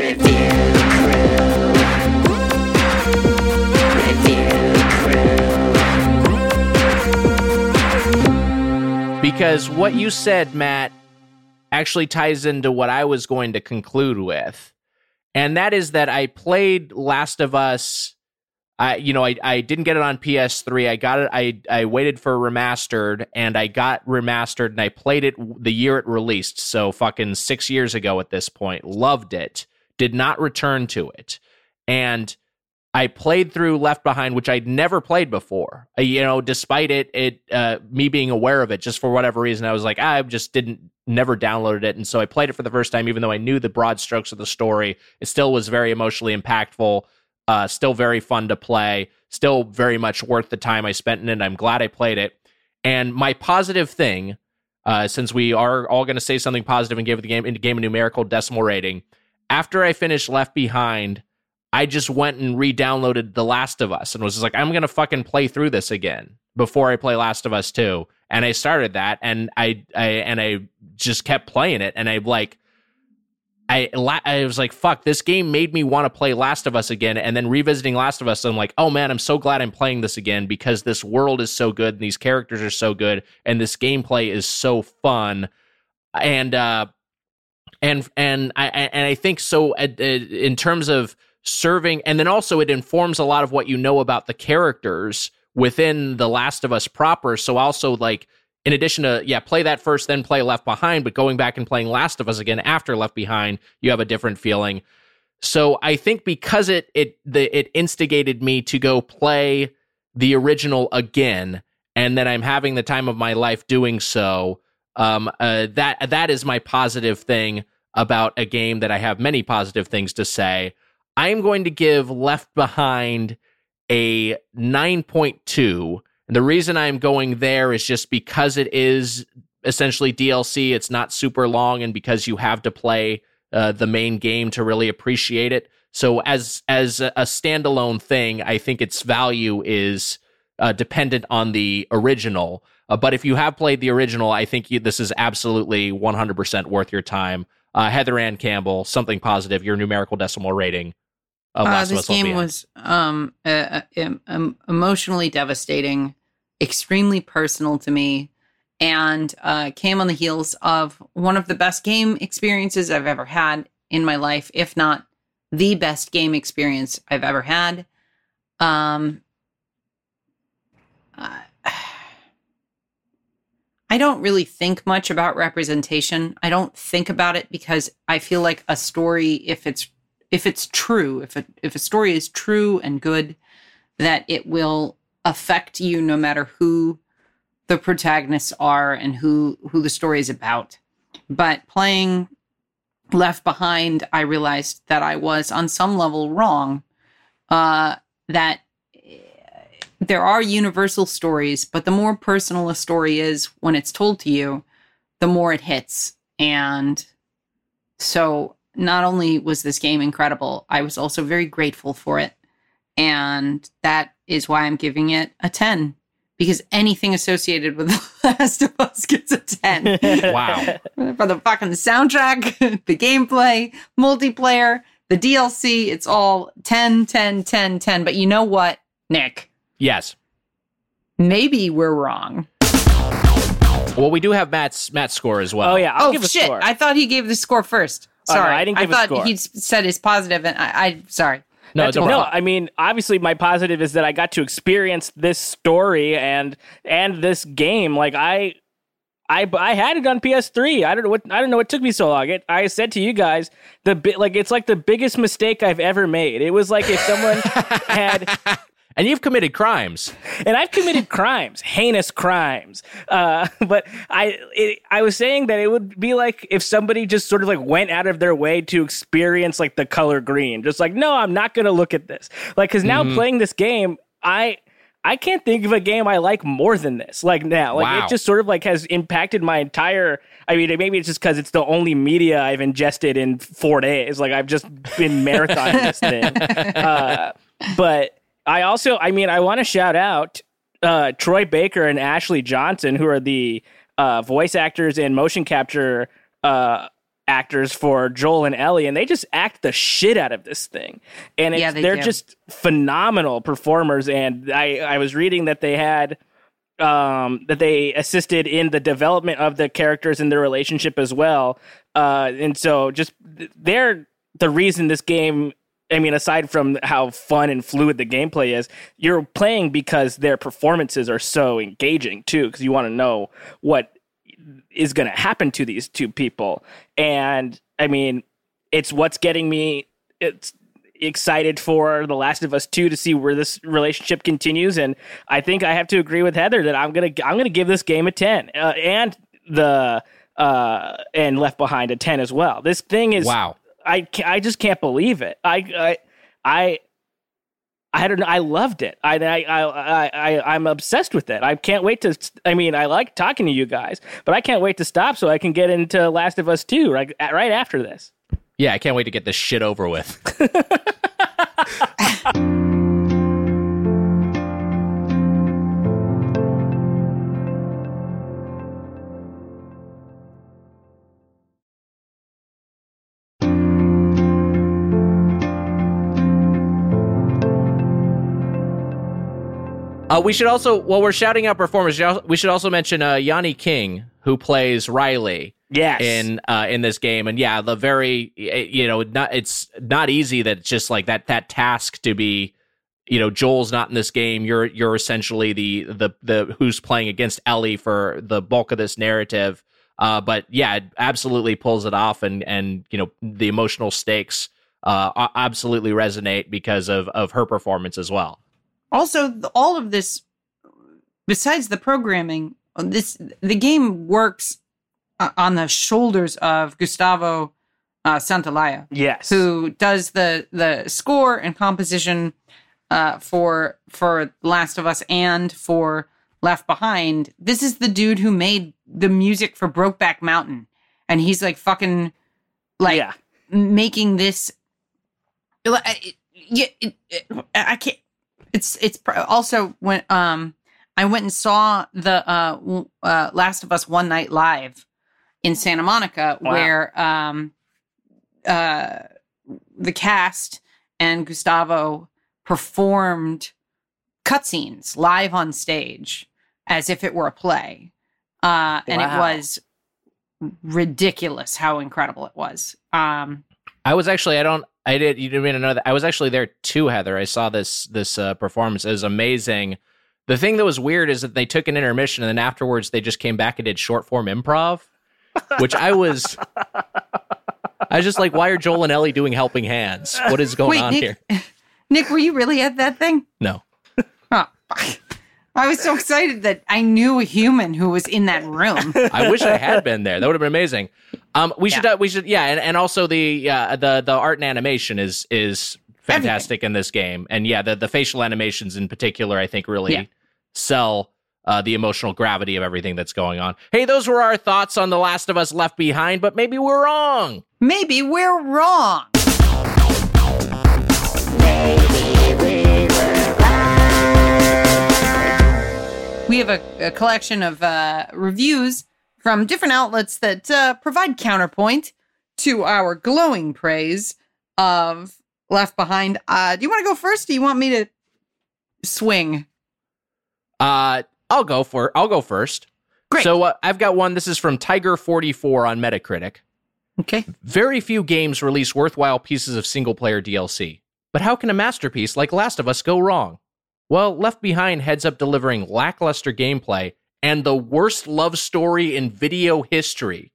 Because what you said, Matt, actually ties into what I was going to conclude with, and that is that I played Last of Us I you know I, I didn't get it on PS3. I got it. I I waited for remastered and I got remastered and I played it the year it released. So fucking six years ago at this point. Loved it. Did not return to it, and I played through Left Behind, which I'd never played before. Uh, you know, despite it it uh, me being aware of it, just for whatever reason, I was like I just didn't never downloaded it, and so I played it for the first time, even though I knew the broad strokes of the story. It still was very emotionally impactful uh, still very fun to play. Still very much worth the time I spent in it. I'm glad I played it. And my positive thing, uh, since we are all going to say something positive and give the game into game a numerical decimal rating, after I finished Left Behind, I just went and re-downloaded The Last of Us and was just like, I'm gonna fucking play through this again before I play Last of Us 2. And I started that and I, I and I just kept playing it and I like I I was like, fuck, this game made me want to play Last of Us again. And then revisiting Last of Us, I'm like, oh man, I'm so glad I'm playing this again because this world is so good and these characters are so good and this gameplay is so fun. And uh, and and I and I think so uh, uh, in terms of serving, and then also it informs a lot of what you know about the characters within the Last of Us proper. So also like in addition to yeah play that first then play left behind but going back and playing last of us again after left behind you have a different feeling so i think because it it the, it instigated me to go play the original again and then i'm having the time of my life doing so um uh, that that is my positive thing about a game that i have many positive things to say i'm going to give left behind a 9.2 and the reason I'm going there is just because it is essentially DLC. It's not super long, and because you have to play uh, the main game to really appreciate it. So as as a standalone thing, I think its value is uh, dependent on the original. Uh, but if you have played the original, I think you, this is absolutely 100% worth your time. Uh, Heather Ann Campbell, something positive. Your numerical decimal rating of Uh, Last this game was um, uh, uh, um, emotionally devastating, extremely personal to me, and uh, came on the heels of one of the best game experiences I've ever had in my life, if not the best game experience I've ever had. Um, uh, I don't really think much about representation. I don't think about it because I feel like a story, if it's if it's true, if a, if a story is true and good, that it will affect you no matter who the protagonists are and who who the story is about. But playing Left Behind, I realized that I was on some level wrong. Uh, that eh, there are universal stories, but the more personal a story is when it's told to you, the more it hits. And so not only was this game incredible, I was also very grateful for it. And that is why I'm giving it a 10 because anything associated with The Last of Us gets a 10. Wow. For the fucking soundtrack, the gameplay, multiplayer, the DLC, it's all 10, 10, 10, 10. But you know what, Nick? yes. Maybe we're wrong. Well, we do have Matt's Matt's score as well. Oh yeah, I'll oh, give a shit. score. I thought he gave the score first. Oh, no, Sorry. I didn't give a thought score. he said his positive, and I, I sorry. no, no, worry. I mean, obviously, my positive is that I got to experience this story and and this game. Like I, I, I had it on PS3. I don't know what I don't know what took me so long. It, I said to you guys the bit like it's like the biggest mistake I've ever made. It was like if someone had And you've committed crimes. and I've committed crimes, heinous crimes. Uh, but I, it, I was saying that it would be like if somebody just sort of like went out of their way to experience like the color green, just like, no, I'm not going to look at this. Like, because now playing this game, I. I can't think of a game I like more than this. Like now, like Wow. it just sort of like has impacted my entire. I mean, maybe it's just because it's the only media I've ingested in four days. Like I've just been marathoning this thing. Uh, but I also, I mean, I want to shout out uh, Troy Baker and Ashley Johnson, who are the uh, voice actors and motion capture uh, actors for Joel and Ellie, and they just act the shit out of this thing. And it's, Yeah, they they're do. just phenomenal performers. And I, I was reading that they had um, that they assisted in the development of the characters and their relationship as well. Uh, and so just they're the reason this game. I mean, aside from how fun and fluid the gameplay is, you're playing because their performances are so engaging too, because you want to know what is going to happen to these two people. And I mean, it's what's getting me it's excited for The Last of Us 2 to see where this relationship continues and I think I have to agree with Heather that I'm going to I'm going to give this game a 10 uh, and the uh and Left Behind a 10 as well. This thing is Wow. I I just can't believe it. I I I I don't know. I loved it. I I I I I'm obsessed with it. I can't wait to. I mean, I like talking to you guys, but I can't wait to stop so I can get into Last of Us Two right right after this. Yeah, I can't wait to get this shit over with. Uh, we should also, while we're shouting out performers, we should also mention uh, Yaani King, who plays Riley Yes. in uh, in this game, and yeah, the very you know not it's not easy that it's just like that that task to be you know Joel's not in this game. You're you're essentially the the the who's playing against Ellie for the bulk of this narrative. Uh, but yeah, it absolutely pulls it off, and and you know the emotional stakes uh, absolutely resonate because of of her performance as well. Also, all of this, besides the programming, this the game works uh, on the shoulders of Gustavo uh, Santaolalla, yes. who does the the score and composition uh, for for Last of Us and for Left Behind. This is the dude who made the music for Brokeback Mountain, and he's like fucking like yeah. making this yeah it, it, i can't it's it's pr- also when um i went and saw the uh, uh last of us one night live in santa monica Wow. where um uh, the cast and Gustavo performed cutscenes live on stage as if it were a play. Uh, and it was ridiculous how incredible it was. Um, I was actually I don't I did you didn't even know that I was actually there too, Heather. I saw this this uh, performance. It was amazing. The thing that was weird is that they took an intermission and then afterwards they just came back and did short form improv, which I was I was just like, why are Joel and Ellie doing helping hands? What is going wait, on Nick, here? Nick, were you really at that thing? No. Oh, fuck. I was so excited that I knew a human who was in that room. I wish I had been there. That would have been amazing. Um, we should, uh, we should, yeah, and, and also the uh, the the art and animation is is fantastic in this game, and yeah, the the facial animations in particular, I think, really Yeah. sell uh, the emotional gravity of everything that's going on. Hey, those were our thoughts on The Last of Us Left Behind, but maybe we're wrong. Maybe we're wrong. We have a, a collection of uh, reviews from different outlets that uh, provide counterpoint to our glowing praise of Left Behind. Uh, do you want to go first? Do you want me to swing? Uh, I'll go for I'll go first. Great. So uh, I've got one. This is from Tiger Forty Four on Metacritic. Okay. Very few games release worthwhile pieces of single player DLC. But how can a masterpiece like Last of Us go wrong? Well, Left Behind heads up delivering lackluster gameplay and the worst love story in video history.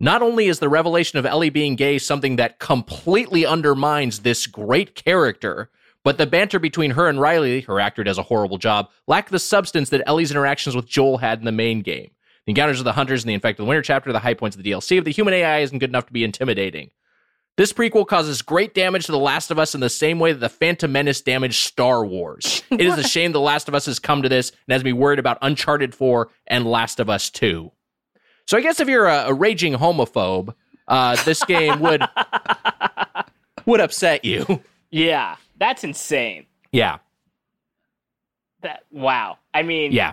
Not only is the revelation of Ellie being gay something that completely undermines this great character, but the banter between her and Riley, her actor does a horrible job, lack the substance that Ellie's interactions with Joel had in the main game. The encounters of the hunters in the Infected Winter chapter the high points of the DLC. If the human AI isn't good enough to be intimidating. This prequel causes great damage to The Last of Us in the same way that The Phantom Menace damaged Star Wars. it is a shame The Last of Us has come to this and has me worried about Uncharted 4 and Last of Us 2. So I guess if you're a, a raging homophobe, uh, this game would would upset you. Yeah, that's insane. yeah, That wow. I mean, yeah.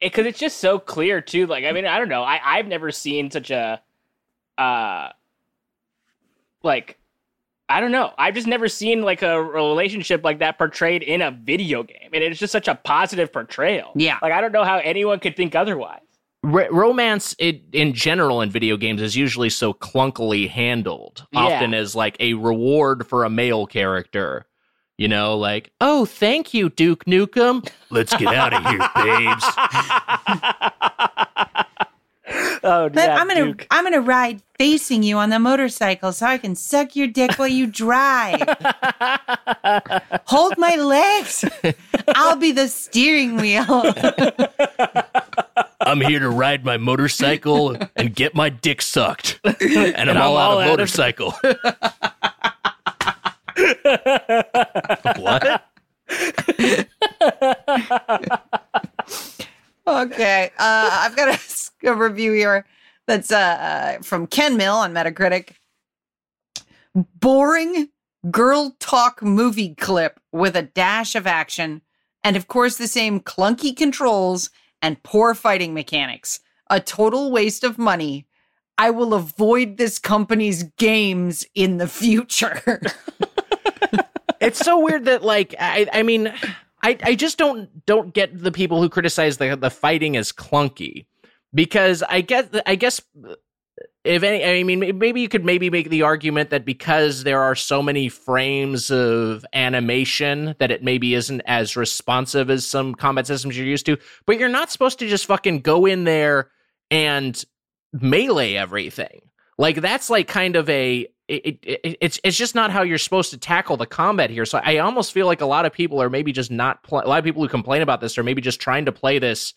because it's just so clear too. Like, I mean, I don't know. I I've never seen such a, uh, like, I don't know. I've just never seen like a relationship like that portrayed in a video game, and it's just such a positive portrayal. Yeah. Like, I don't know how anyone could think otherwise. R- romance it, in general in video games is usually so clunkily handled Yeah. often as like a reward for a male character you know like oh thank you duke nukem let's get out of here babes Oh, But yeah, I'm gonna Duke. I'm gonna ride facing you on the motorcycle so I can suck your dick while you drive. Hold my legs. I'll be the steering wheel. i'm here to ride my motorcycle and get my dick sucked and i'm I'm all, all out out of of- motorcycle what okay, uh, I've got a, a review here that's uh, from Ken Mill on Metacritic. Boring girl talk movie clip with a dash of action, and of course the same clunky controls and poor fighting mechanics. A total waste of money. I will avoid this company's games in the future. it's so weird that like I I mean I I just don't don't get the people who criticize the the fighting as clunky. Because I guess I guess if any I mean maybe you could maybe make the argument that because there are so many frames of animation that it maybe isn't as responsive as some combat systems you're used to but you're not supposed to just fucking go in there and melee everything. Like that's like kind of a it, it, it's it's just not how you're supposed to tackle the combat here. So I almost feel like a lot of people are maybe just not a lot of people who complain about this are maybe just trying to play this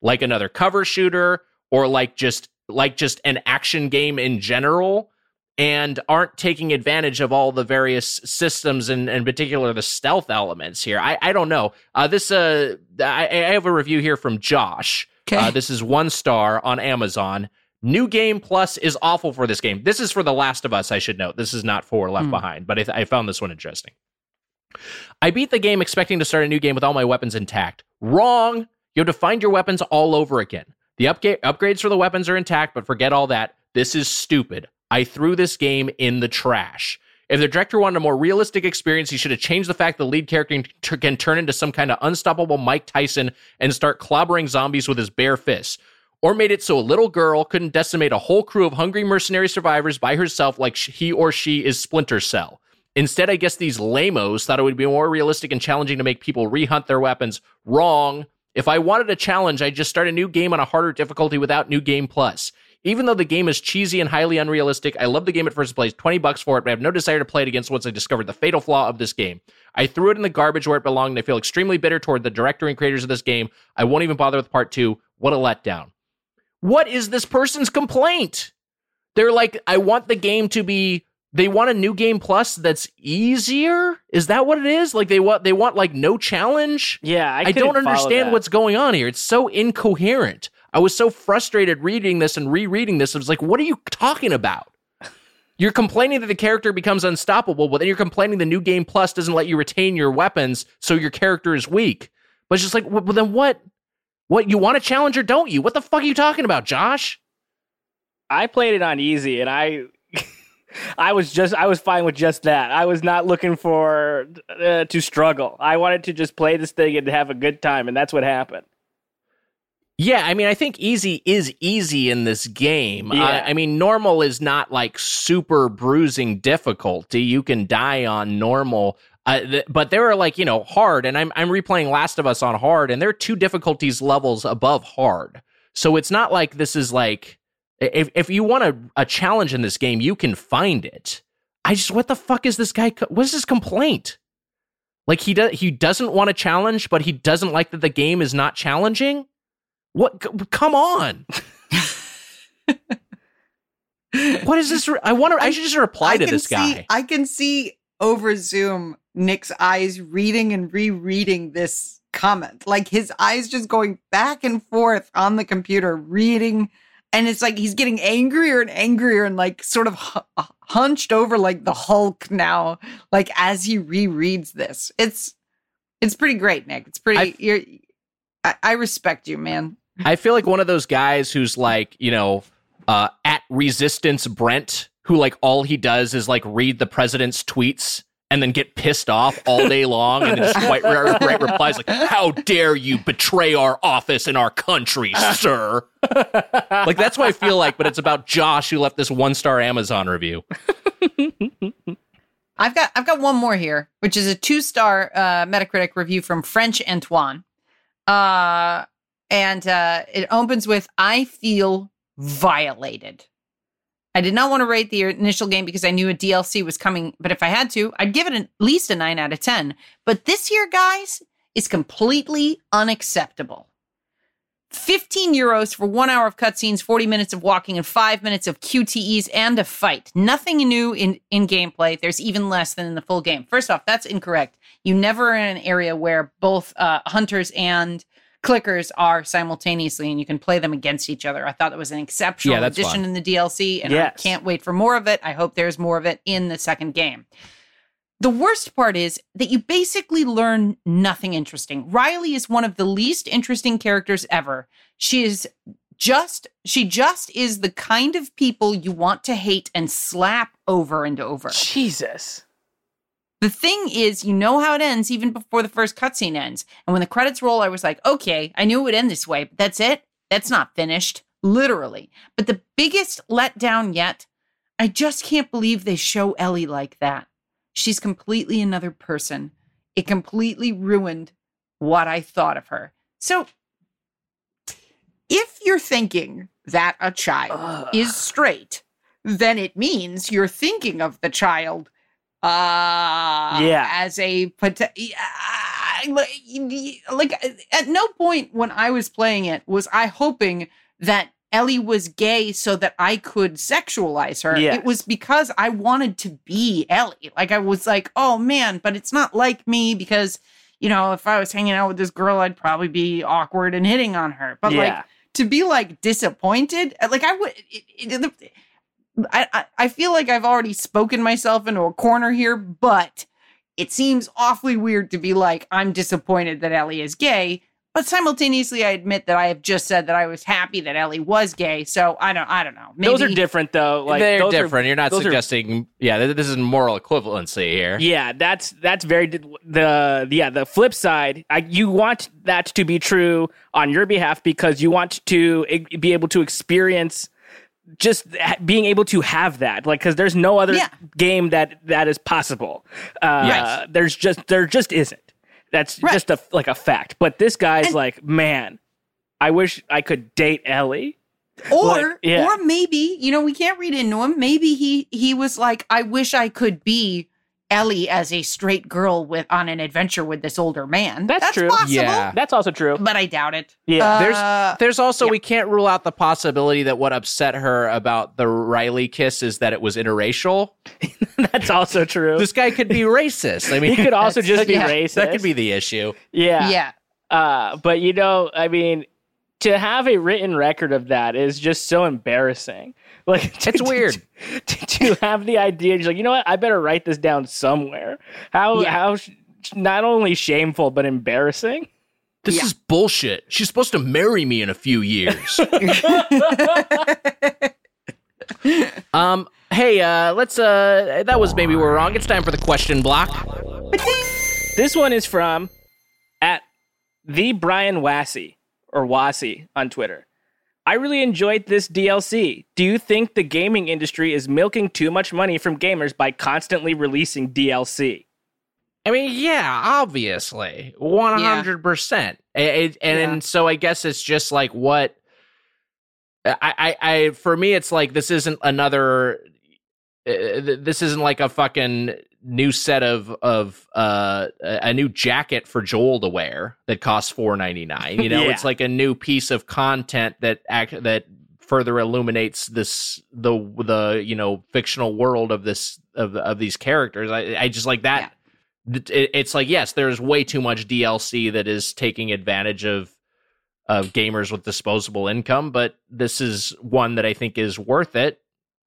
like another cover shooter or like just like just an action game in general and aren't taking advantage of all the various systems and in particular the stealth elements here. I, I don't know. Uh, this uh I, I have a review here from Josh. Uh, this is one star on Amazon. New Game Plus is awful for this game. This is for The Last of Us, I should note. This is not for Left Hmm. Behind, but I, th- I found this one interesting. I beat the game expecting to start a new game with all my weapons intact. Wrong! You have to find your weapons all over again. The upga- upgrades for the weapons are intact, but forget all that. This is stupid. I threw this game in the trash. If the director wanted a more realistic experience, he should have changed the fact the lead character can turn into some kind of unstoppable Mike Tyson and start clobbering zombies with his bare fists. Or made it so a little girl couldn't decimate a whole crew of hungry mercenary survivors by herself like he or she is Splinter Cell. Instead, I guess these lamos thought it would be more realistic and challenging to make people rehunt their weapons. Wrong. If I wanted a challenge, I'd just start a new game on a harder difficulty without New Game Plus. Even though the game is cheesy and highly unrealistic, I love the game at first place. 20 bucks for it, but I have no desire to play it against once I discovered the fatal flaw of this game. I threw it in the garbage where it belonged, and I feel extremely bitter toward the director and creators of this game. I won't even bother with part two. What a letdown. What is this person's complaint? They're like, I want the game to be they want a new game plus that's easier is that what it is like they want they want like no challenge yeah i, I don't understand what's going on here it's so incoherent I was so frustrated reading this and rereading this. I was like, what are you talking about? You're complaining that the character becomes unstoppable, but then you're complaining the new game plus doesn't let you retain your weapons, so your character is weak. But it's just like, well, then what? What you want a challenge or don't you? What the fuck are you talking about, Josh? I played it on easy, and I, I was just I was fine with just that. I was not looking for uh, to struggle. I wanted to just play this thing and have a good time, and that's what happened. Yeah, I mean, I think easy is easy in this game. Yeah. Uh, I mean, normal is not like super bruising difficulty. You can die on normal, uh, th- but there are like you know hard, and I'm I'm replaying Last of Us on hard, and there are two difficulties levels above hard. So it's not like this is like if if you want a, a challenge in this game, you can find it. I just what the fuck is this guy? What's his complaint? Like he does he doesn't want a challenge, but he doesn't like that the game is not challenging. What? Come on. what is this? Re- I wonder. I, I, should just reply I to this see, guy. I can see over Zoom Nick's eyes reading and rereading this comment. Like his eyes just going back and forth on the computer, reading. And it's like he's getting angrier and angrier and like sort of hunched over like the Hulk now, like as he rereads this. It's it's pretty great, Nick. It's pretty. I, I respect you, man. I feel like one of those guys who's like, you know, uh, at resistance Brent, who like all he does is like read the president's tweets and then get pissed off all day long and just quite write replies like, "How dare you betray our office and our country, sir?" like that's what I feel like, but it's about Josh who left this one star Amazon review. I've got I've got one more here, which is a two star uh, Metacritic review from French Antoine. Uh, and uh, it opens with I feel violated. I did not want to rate the initial game because I knew a DLC was coming, but if I had to, I'd give it at least a 9 out of 10. But this year, guys, is completely unacceptable. 15 euros for one hour of cutscenes, 40 minutes of walking, and five minutes of QTEs and a fight. Nothing new in, in gameplay. There's even less than in the full game. First off, that's incorrect. You never are in an area where both uh, hunters and clickers are simultaneously and you can play them against each other. I thought that was an exceptional yeah, addition fun. in the DLC and yes. I can't wait for more of it. I hope there's more of it in the second game. The worst part is that you basically learn nothing interesting. Riley is one of the least interesting characters ever. She is just she just is the kind of people you want to hate and slap over and over. Jesus. The thing is, you know how it ends even before the first cutscene ends. And when the credits roll, I was like, okay, I knew it would end this way, but that's it. That's not finished, literally. But the biggest letdown yet, I just can't believe they show Ellie like that. She's completely another person. It completely ruined what I thought of her. So, if you're thinking that a child Ugh. is straight, then it means you're thinking of the child uh yeah as a like at no point when i was playing it was i hoping that ellie was gay so that i could sexualize her yes. it was because i wanted to be ellie like i was like oh man but it's not like me because you know if i was hanging out with this girl i'd probably be awkward and hitting on her but yeah. like to be like disappointed like i would it, it, I, I feel like I've already spoken myself into a corner here, but it seems awfully weird to be like, I'm disappointed that Ellie is gay. but simultaneously, I admit that I have just said that I was happy that Ellie was gay. So I don't, I don't know. Maybe, those are different though. Like They're those are- different. You're not those are- suggesting. yeah, this is moral equivalency here. Yeah, that's that's very the yeah the flip side. I, you want that to be true on your behalf because you want to be able to experience just being able to have that like because there's no other Yeah. game that that is possible. Uh, Yes. There's just there just isn't. That's Right. just a like a fact. But this guy's And- like, man, I wish I could date Ellie. or Like, yeah. or maybe you know we can't read into him. Maybe he he was like, I wish I could be Ellie as a straight girl with on an adventure with this older man. That's true. Possible, Yeah. That's also true. but I doubt it. Yeah. There's Uh, there's also yeah. we can't rule out the possibility that what upset her about the Riley kiss is that it was interracial. That's also true. This guy could be racist. I mean, he could also just be yeah, racist. that could be the issue. yeah. yeah. Uh, but you know, I mean, to have a written record of that is just so embarrassing. Like to- It's weird. to, to have the idea. She's like, you know what? I better write this down somewhere. How Yeah. how sh- not only shameful but embarrassing. This Yeah. is bullshit. She's supposed to marry me in a few years. um, hey, uh, let's uh that was maybe we're wrong. It's time for the question block. This one is from at the Brian Wassey or Wassey on Twitter. I really enjoyed this DLC. Do you think the gaming industry is milking too much money from gamers by constantly releasing DLC? I mean, yeah, obviously, one hundred percent. And Yeah. so I guess it's just like what I, I, I, for me, it's like this isn't another. Uh, th- this isn't like a fucking new set of of uh a new jacket for Joel to wear that costs four ninety nine. You know, Yeah. it's like a new piece of content that act that further illuminates this the the you know fictional world of this of of these characters. I I just like that th- it- it's like yes there's way too much dlc that is taking advantage of of gamers with disposable income but this is one that i think is worth it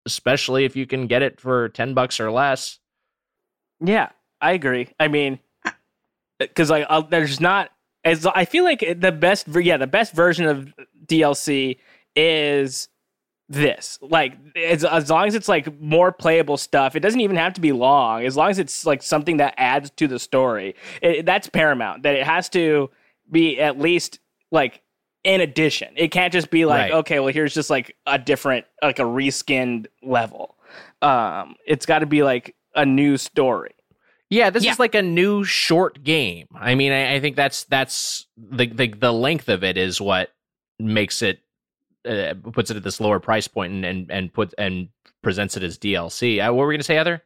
especially if you can get it for 10 bucks or less Yeah, I agree. I mean, because like uh, there's not as I feel like the best. Yeah, the best version of DLC is this. Like as as long as it's like more playable stuff, it doesn't even have to be long. As long as it's like something that adds to the story, it, that's paramount. That it has to be at least like in addition. It can't just be like Right. okay, well here's just like a different like a reskinned level. Um, it's got to be like a new story. yeah this Yeah. is like a new short game i mean i, I think that's that's the, the the length of it is what makes it uh, puts it at this lower price point and and, and put and presents it as dlc uh, what were we gonna say heather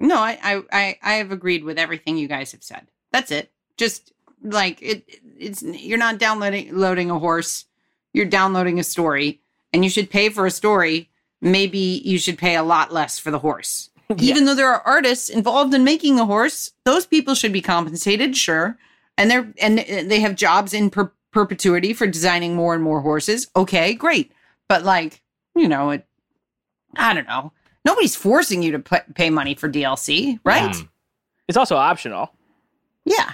No, I, I, I, I have agreed with everything you guys have said. That's it. Just like it, it's you're not downloading loading a horse. You're downloading a story, and you should pay for a story. Maybe you should pay a lot less for the horse. Even though there are artists involved in making the horse, those people should be compensated, sure. And they're and they have jobs in per- perpetuity for designing more and more horses. Okay, great. But like, you know, it I don't know. Nobody's forcing you to p- pay money for DLC, right? Mm. It's also optional. Yeah.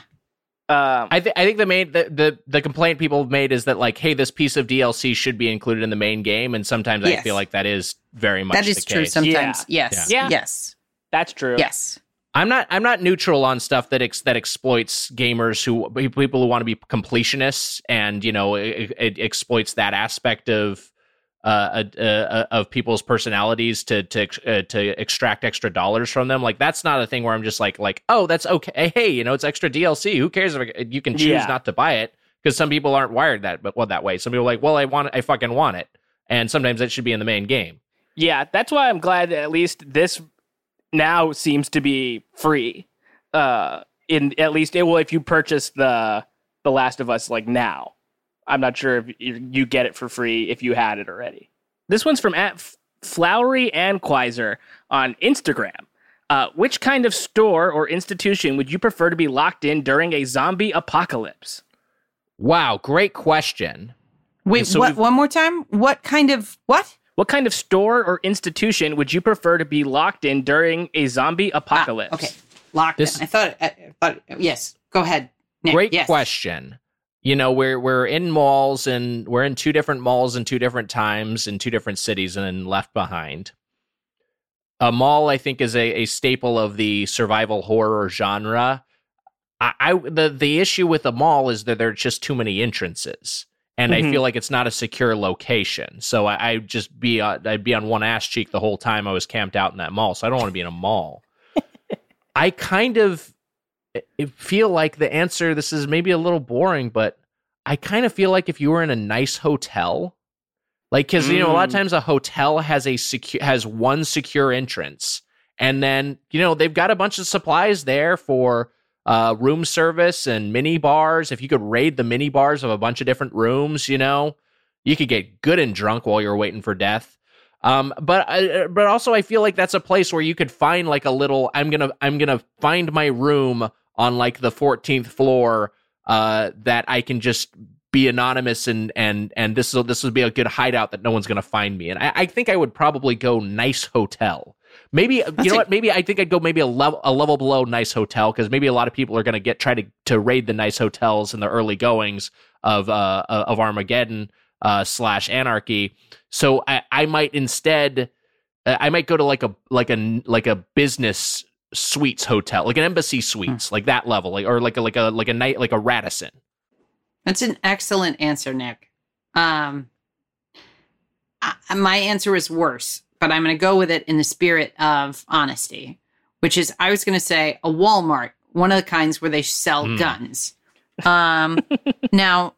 Um, I, th- I think the main the, the the complaint people have made is that like hey this piece of DLC should be included in the main game and sometimes I feel like that is very much That the true case. sometimes. Yes. Yeah. Yes. that's true. Yes. I'm not I'm not neutral on stuff that ex- that exploits gamers who people who want to be completionists and you know it, it exploits that aspect of uh, uh, uh of people's personalities to to uh, to extract extra dollars from them like that's not a thing where I'm just like like oh that's okay hey you know it's extra DLC who cares if you can choose Yeah. not to buy it because some people aren't wired that but well that way some people are like well I want it, I fucking want it and sometimes it should be in the main game Yeah, that's why I'm glad that at least this now seems to be free. Uh, in at least it will if you purchase the the Last of Us like now. I'm not sure if you you get it for free if you had it already. This one's from at Flowery and Quizer on Instagram. Uh, which kind of store or institution would you prefer to be locked in during a zombie apocalypse? wow great question Wait, So what? One more time. What kind of what? What kind of store or institution would you prefer to be locked in during a zombie Ah, apocalypse? okay, locked This- in. I thought. I, I thought. Yes. Go ahead. Nick. Great Yes. question. You know we're we're in malls and we're in two different malls in two different times in two different cities and then left behind. A mall i think is a, a staple of the survival horror genre. I, I the the issue with a mall is that there are just too many entrances and Mhm. i feel like it's not a secure location. So i i just be uh, i'd be on one ass cheek the whole time i was camped out in that mall. So i don't want to be in a mall. I kind of feel like the answer this is maybe a little boring but i kind of feel like if you were in a nice hotel like because you know a lot of Mm. times a hotel has a secure has one secure entrance and then you know they've got a bunch of supplies there for uh, room service and mini bars if you could raid the mini bars of a bunch of different rooms you know you could get good and drunk while you're waiting for death um, but uh, but also I feel like that's a place where you could find like a little. I'm gonna I'm gonna find my room on like the 14th floor. Uh, that I can just be anonymous and and and this will this would be a good hideout that no one's gonna find me. And I, I think I would probably go nice hotel. Maybe you know what? Maybe I think I'd go maybe a level a level below nice hotel because maybe a lot of people are gonna get try to to raid the nice hotels in the early goings of uh of Armageddon uh slash Anarchy. So I, I might instead, uh, I might go to like a like a like a business suites hotel, like an embassy suites, like that level, like or like a like a like a night like a Radisson. That's an excellent answer, Nick. Um, I, my answer is worse, but I'm going to go with it in the spirit of honesty, which is I was going to say a Walmart, one of the kinds where they sell Hmm. guns. Um, now,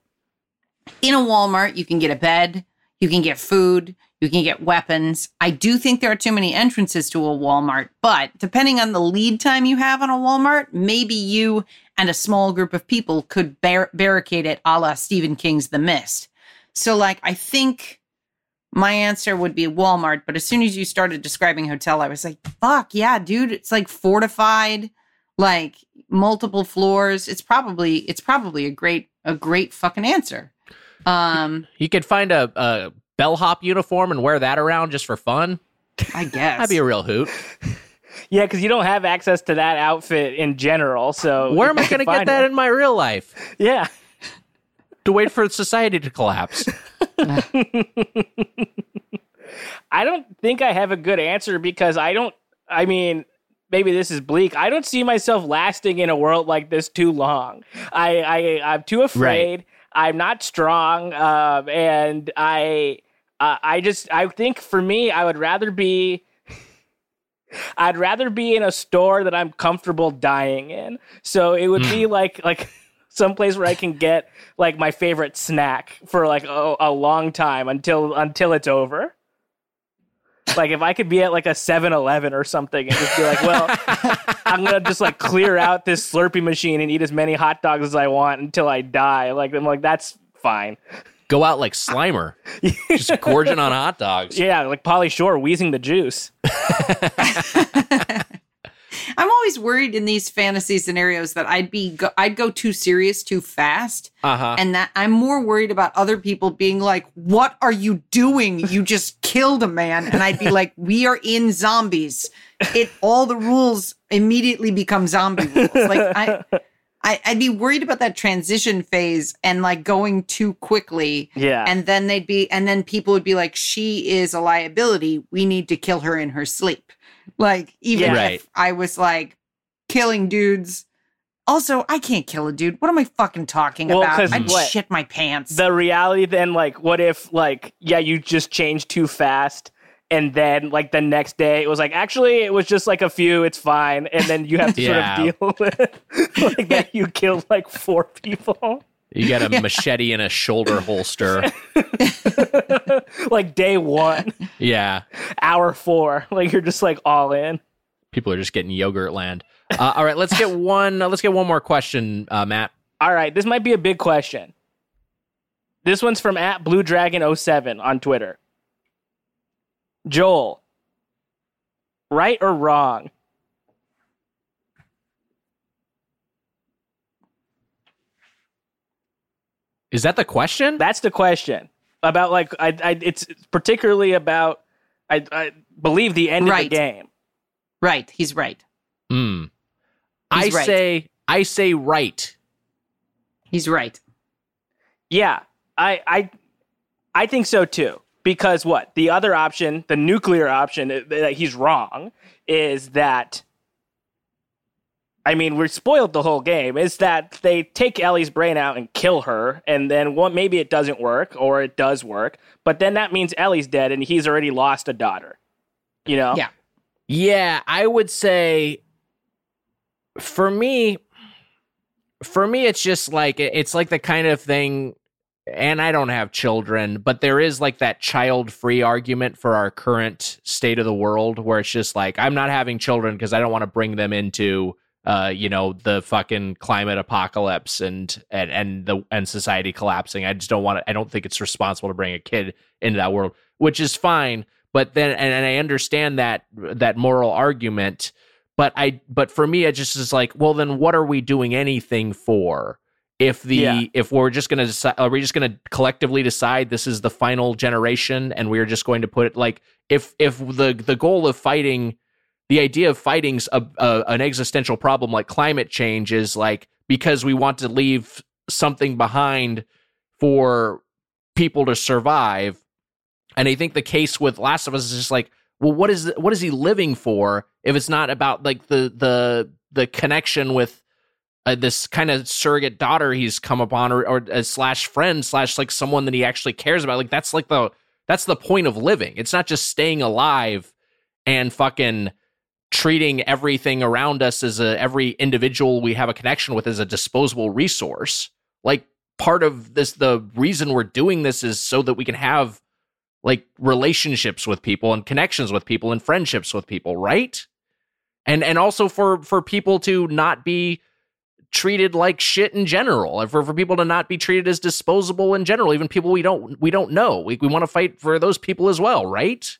in a Walmart, you can get a bed, you can get food, you can get weapons. I do think there are too many entrances to a Walmart, but depending on the lead time you have on a Walmart, maybe you and a small group of people could bar- barricade it a la Stephen King's The Mist. So, like, I think my answer would be Walmart, but as soon as you started describing hotel, I was like, fuck, yeah, dude, it's like fortified, like multiple floors. It's probably, it's probably a great, a great fucking answer. Um, You could find a, a bellhop uniform and wear that around just for fun. I guess. That'd be a real hoot. Yeah, because you don't have access to that outfit in general. So Where am I going to get that one- in my real life? Yeah. To wait for society to collapse. I don't think I have a good answer because I don't. I mean, maybe this is bleak. I don't see myself lasting in a world like this too long. I, I I'm too afraid. I'm not strong, um, and I uh, I just I think for me, I would rather be. I'd rather be in a store that I'm comfortable dying in. So it would be like like someplace where I can get like my favorite snack for like a, a long time until until it's over. Like if I could be at like a 7-Eleven or something and just be like, well, I'm gonna just like clear out this Slurpee machine and eat as many hot dogs as I want until I die. Like I'm like that's fine. Go out like Slimer, just gorging on hot dogs. Yeah, like Pauly Shore wheezing the juice. I'm always worried in these fantasy scenarios that I'd be go- I'd go too serious too fast, Uh huh. and that I'm more worried about other people being like, "What are you doing? You just killed a man," and I'd be like, "We are in zombies. It all the rules immediately become zombie rules." Like I. I, I'd be worried about that transition phase and like going too quickly. Yeah. And then they'd be, and then people would be like, she is a liability. We need to kill her in her sleep. Like, even Yeah. if I was like killing dudes. Also, I can't kill a dude. What am I fucking talking Well, about? 'cause I'd what? shit my pants. the reality then like what if like yeah you just changed too fast and then like the next day it was like actually it was just like a few it's fine and then you have to Yeah. sort of deal with like that you killed like four people You got a machete and a shoulder holster. like day one Yeah. hour four like you're just like all in People are just getting Yogurtland. Uh, all right, let's get one. Uh, let's get one more question, uh, Matt. all right this might be a big question this one's from at blue dragon 07 on twitter joel right or wrong Is that the question? That's the question about like I, I it's particularly about I, I believe the end of the game. right. He's right. Hmm. I right. say. I say right. He's right. Yeah, I I I think so too. Because what the other option, the nuclear option uh, that he's wrong, is that. I mean, we're spoiled the whole game. Is that they take Ellie's brain out and kill her, and then well, maybe it doesn't work, or it does work, but then that means Ellie's dead, and he's already lost a daughter. You know? Yeah. Yeah, I would say for me for me it's just like it's like the kind of thing and I don't have children, but there is like that child free argument for our current state of the world where it's just like I'm not having children because I don't want to bring them into uh, you know, the fucking climate apocalypse and and and the and society collapsing. I just don't want to I don't think it's responsible to bring a kid into that world, which is fine. But then and, and I understand that that moral argument, but I but for me it just is like, well then what are we doing anything for? if the Yeah. if we're just going to decide are we just going to collectively decide this is the final generation and we're just going to put it like if if the the goal of fighting the idea of fighting's a, a an existential problem like climate change is like because we want to leave something behind for people to survive. And i think the case with last of us is just like well what is what is he living for if it's not about like the the the connection with uh, this kind of surrogate daughter he's come upon or, or uh, slash friend slash like someone that he actually cares about? Like that's like the that's the point of living. It's not just staying alive and fucking treating everything around us as a every individual we have a connection with as a disposable resource. Like part of this the reason we're doing this is so that we can have like relationships with people and connections with people and friendships with people right? And and also for for people to not be treated like shit in general and for, for people to not be treated as disposable in general even people we don't we don't know. We, we want to fight for those people as well right?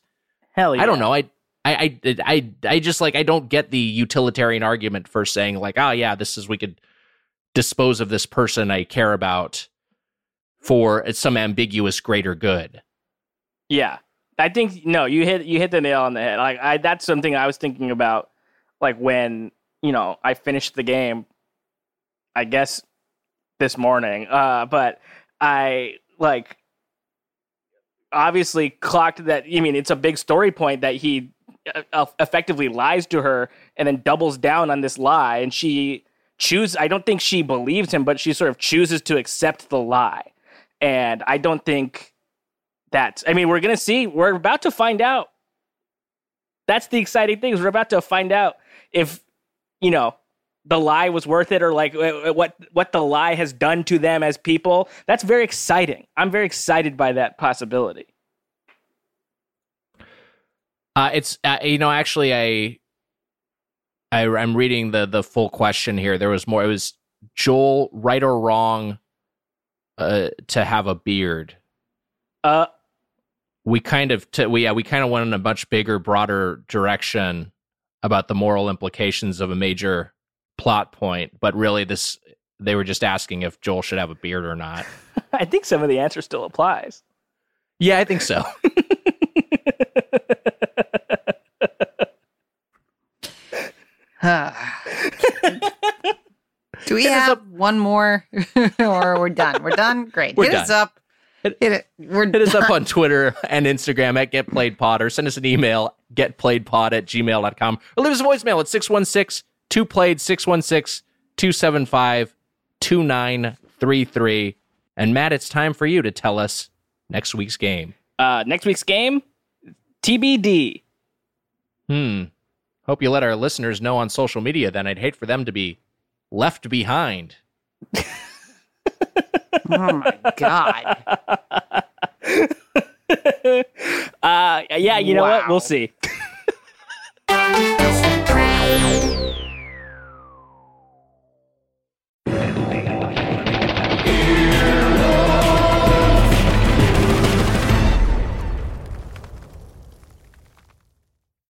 Hell yeah. i don't know I, I i i i just like i don't get the utilitarian argument for saying like oh yeah this is we could dispose of this person i care about for some ambiguous greater good Yeah, I think no, you hit you hit the nail on the head. Like I, that's something I was thinking about, like when you know I finished the game. I guess this morning, uh, but I like obviously clocked that. I mean, it's a big story point that he Uh, uh, effectively lies to her and then doubles down on this lie, and she choose. I don't think she believes him, but she sort of chooses to accept the lie, and I don't think that I mean, we're gonna see. We're about to find out. That's the exciting thing. Is we're about to find out if you know the lie was worth it, or like uh, uh what what the lie has done to them as people. That's very exciting. I'm very excited by that possibility. Uh, it's uh, you know actually I, I I'm reading the the full question here. There was more. It was Joel right or wrong, uh, to have a beard. Uh, We kind of t- we yeah we kind of went in a much bigger, broader direction about the moral implications of a major plot point, but really this they were just asking if Joel should have a beard or not. I think some of the answer still applies. Yeah, I think so. Do we Hit us have one more, or we're done? We're done. Great. We're Hit us done. up. Hit it. We're Hit us up on Twitter and Instagram at GetPlayedPod or send us an email, getplayedpod at gmail.com or leave us a voicemail at 616 2 played 616 275 2933. And Matt, it's time for you to tell us next week's game. Uh, next week's game, TBD. Hmm. Hope you let our listeners know on social media then. I'd hate for them to be left behind. Oh my god. Uh, yeah, you know what? We'll see.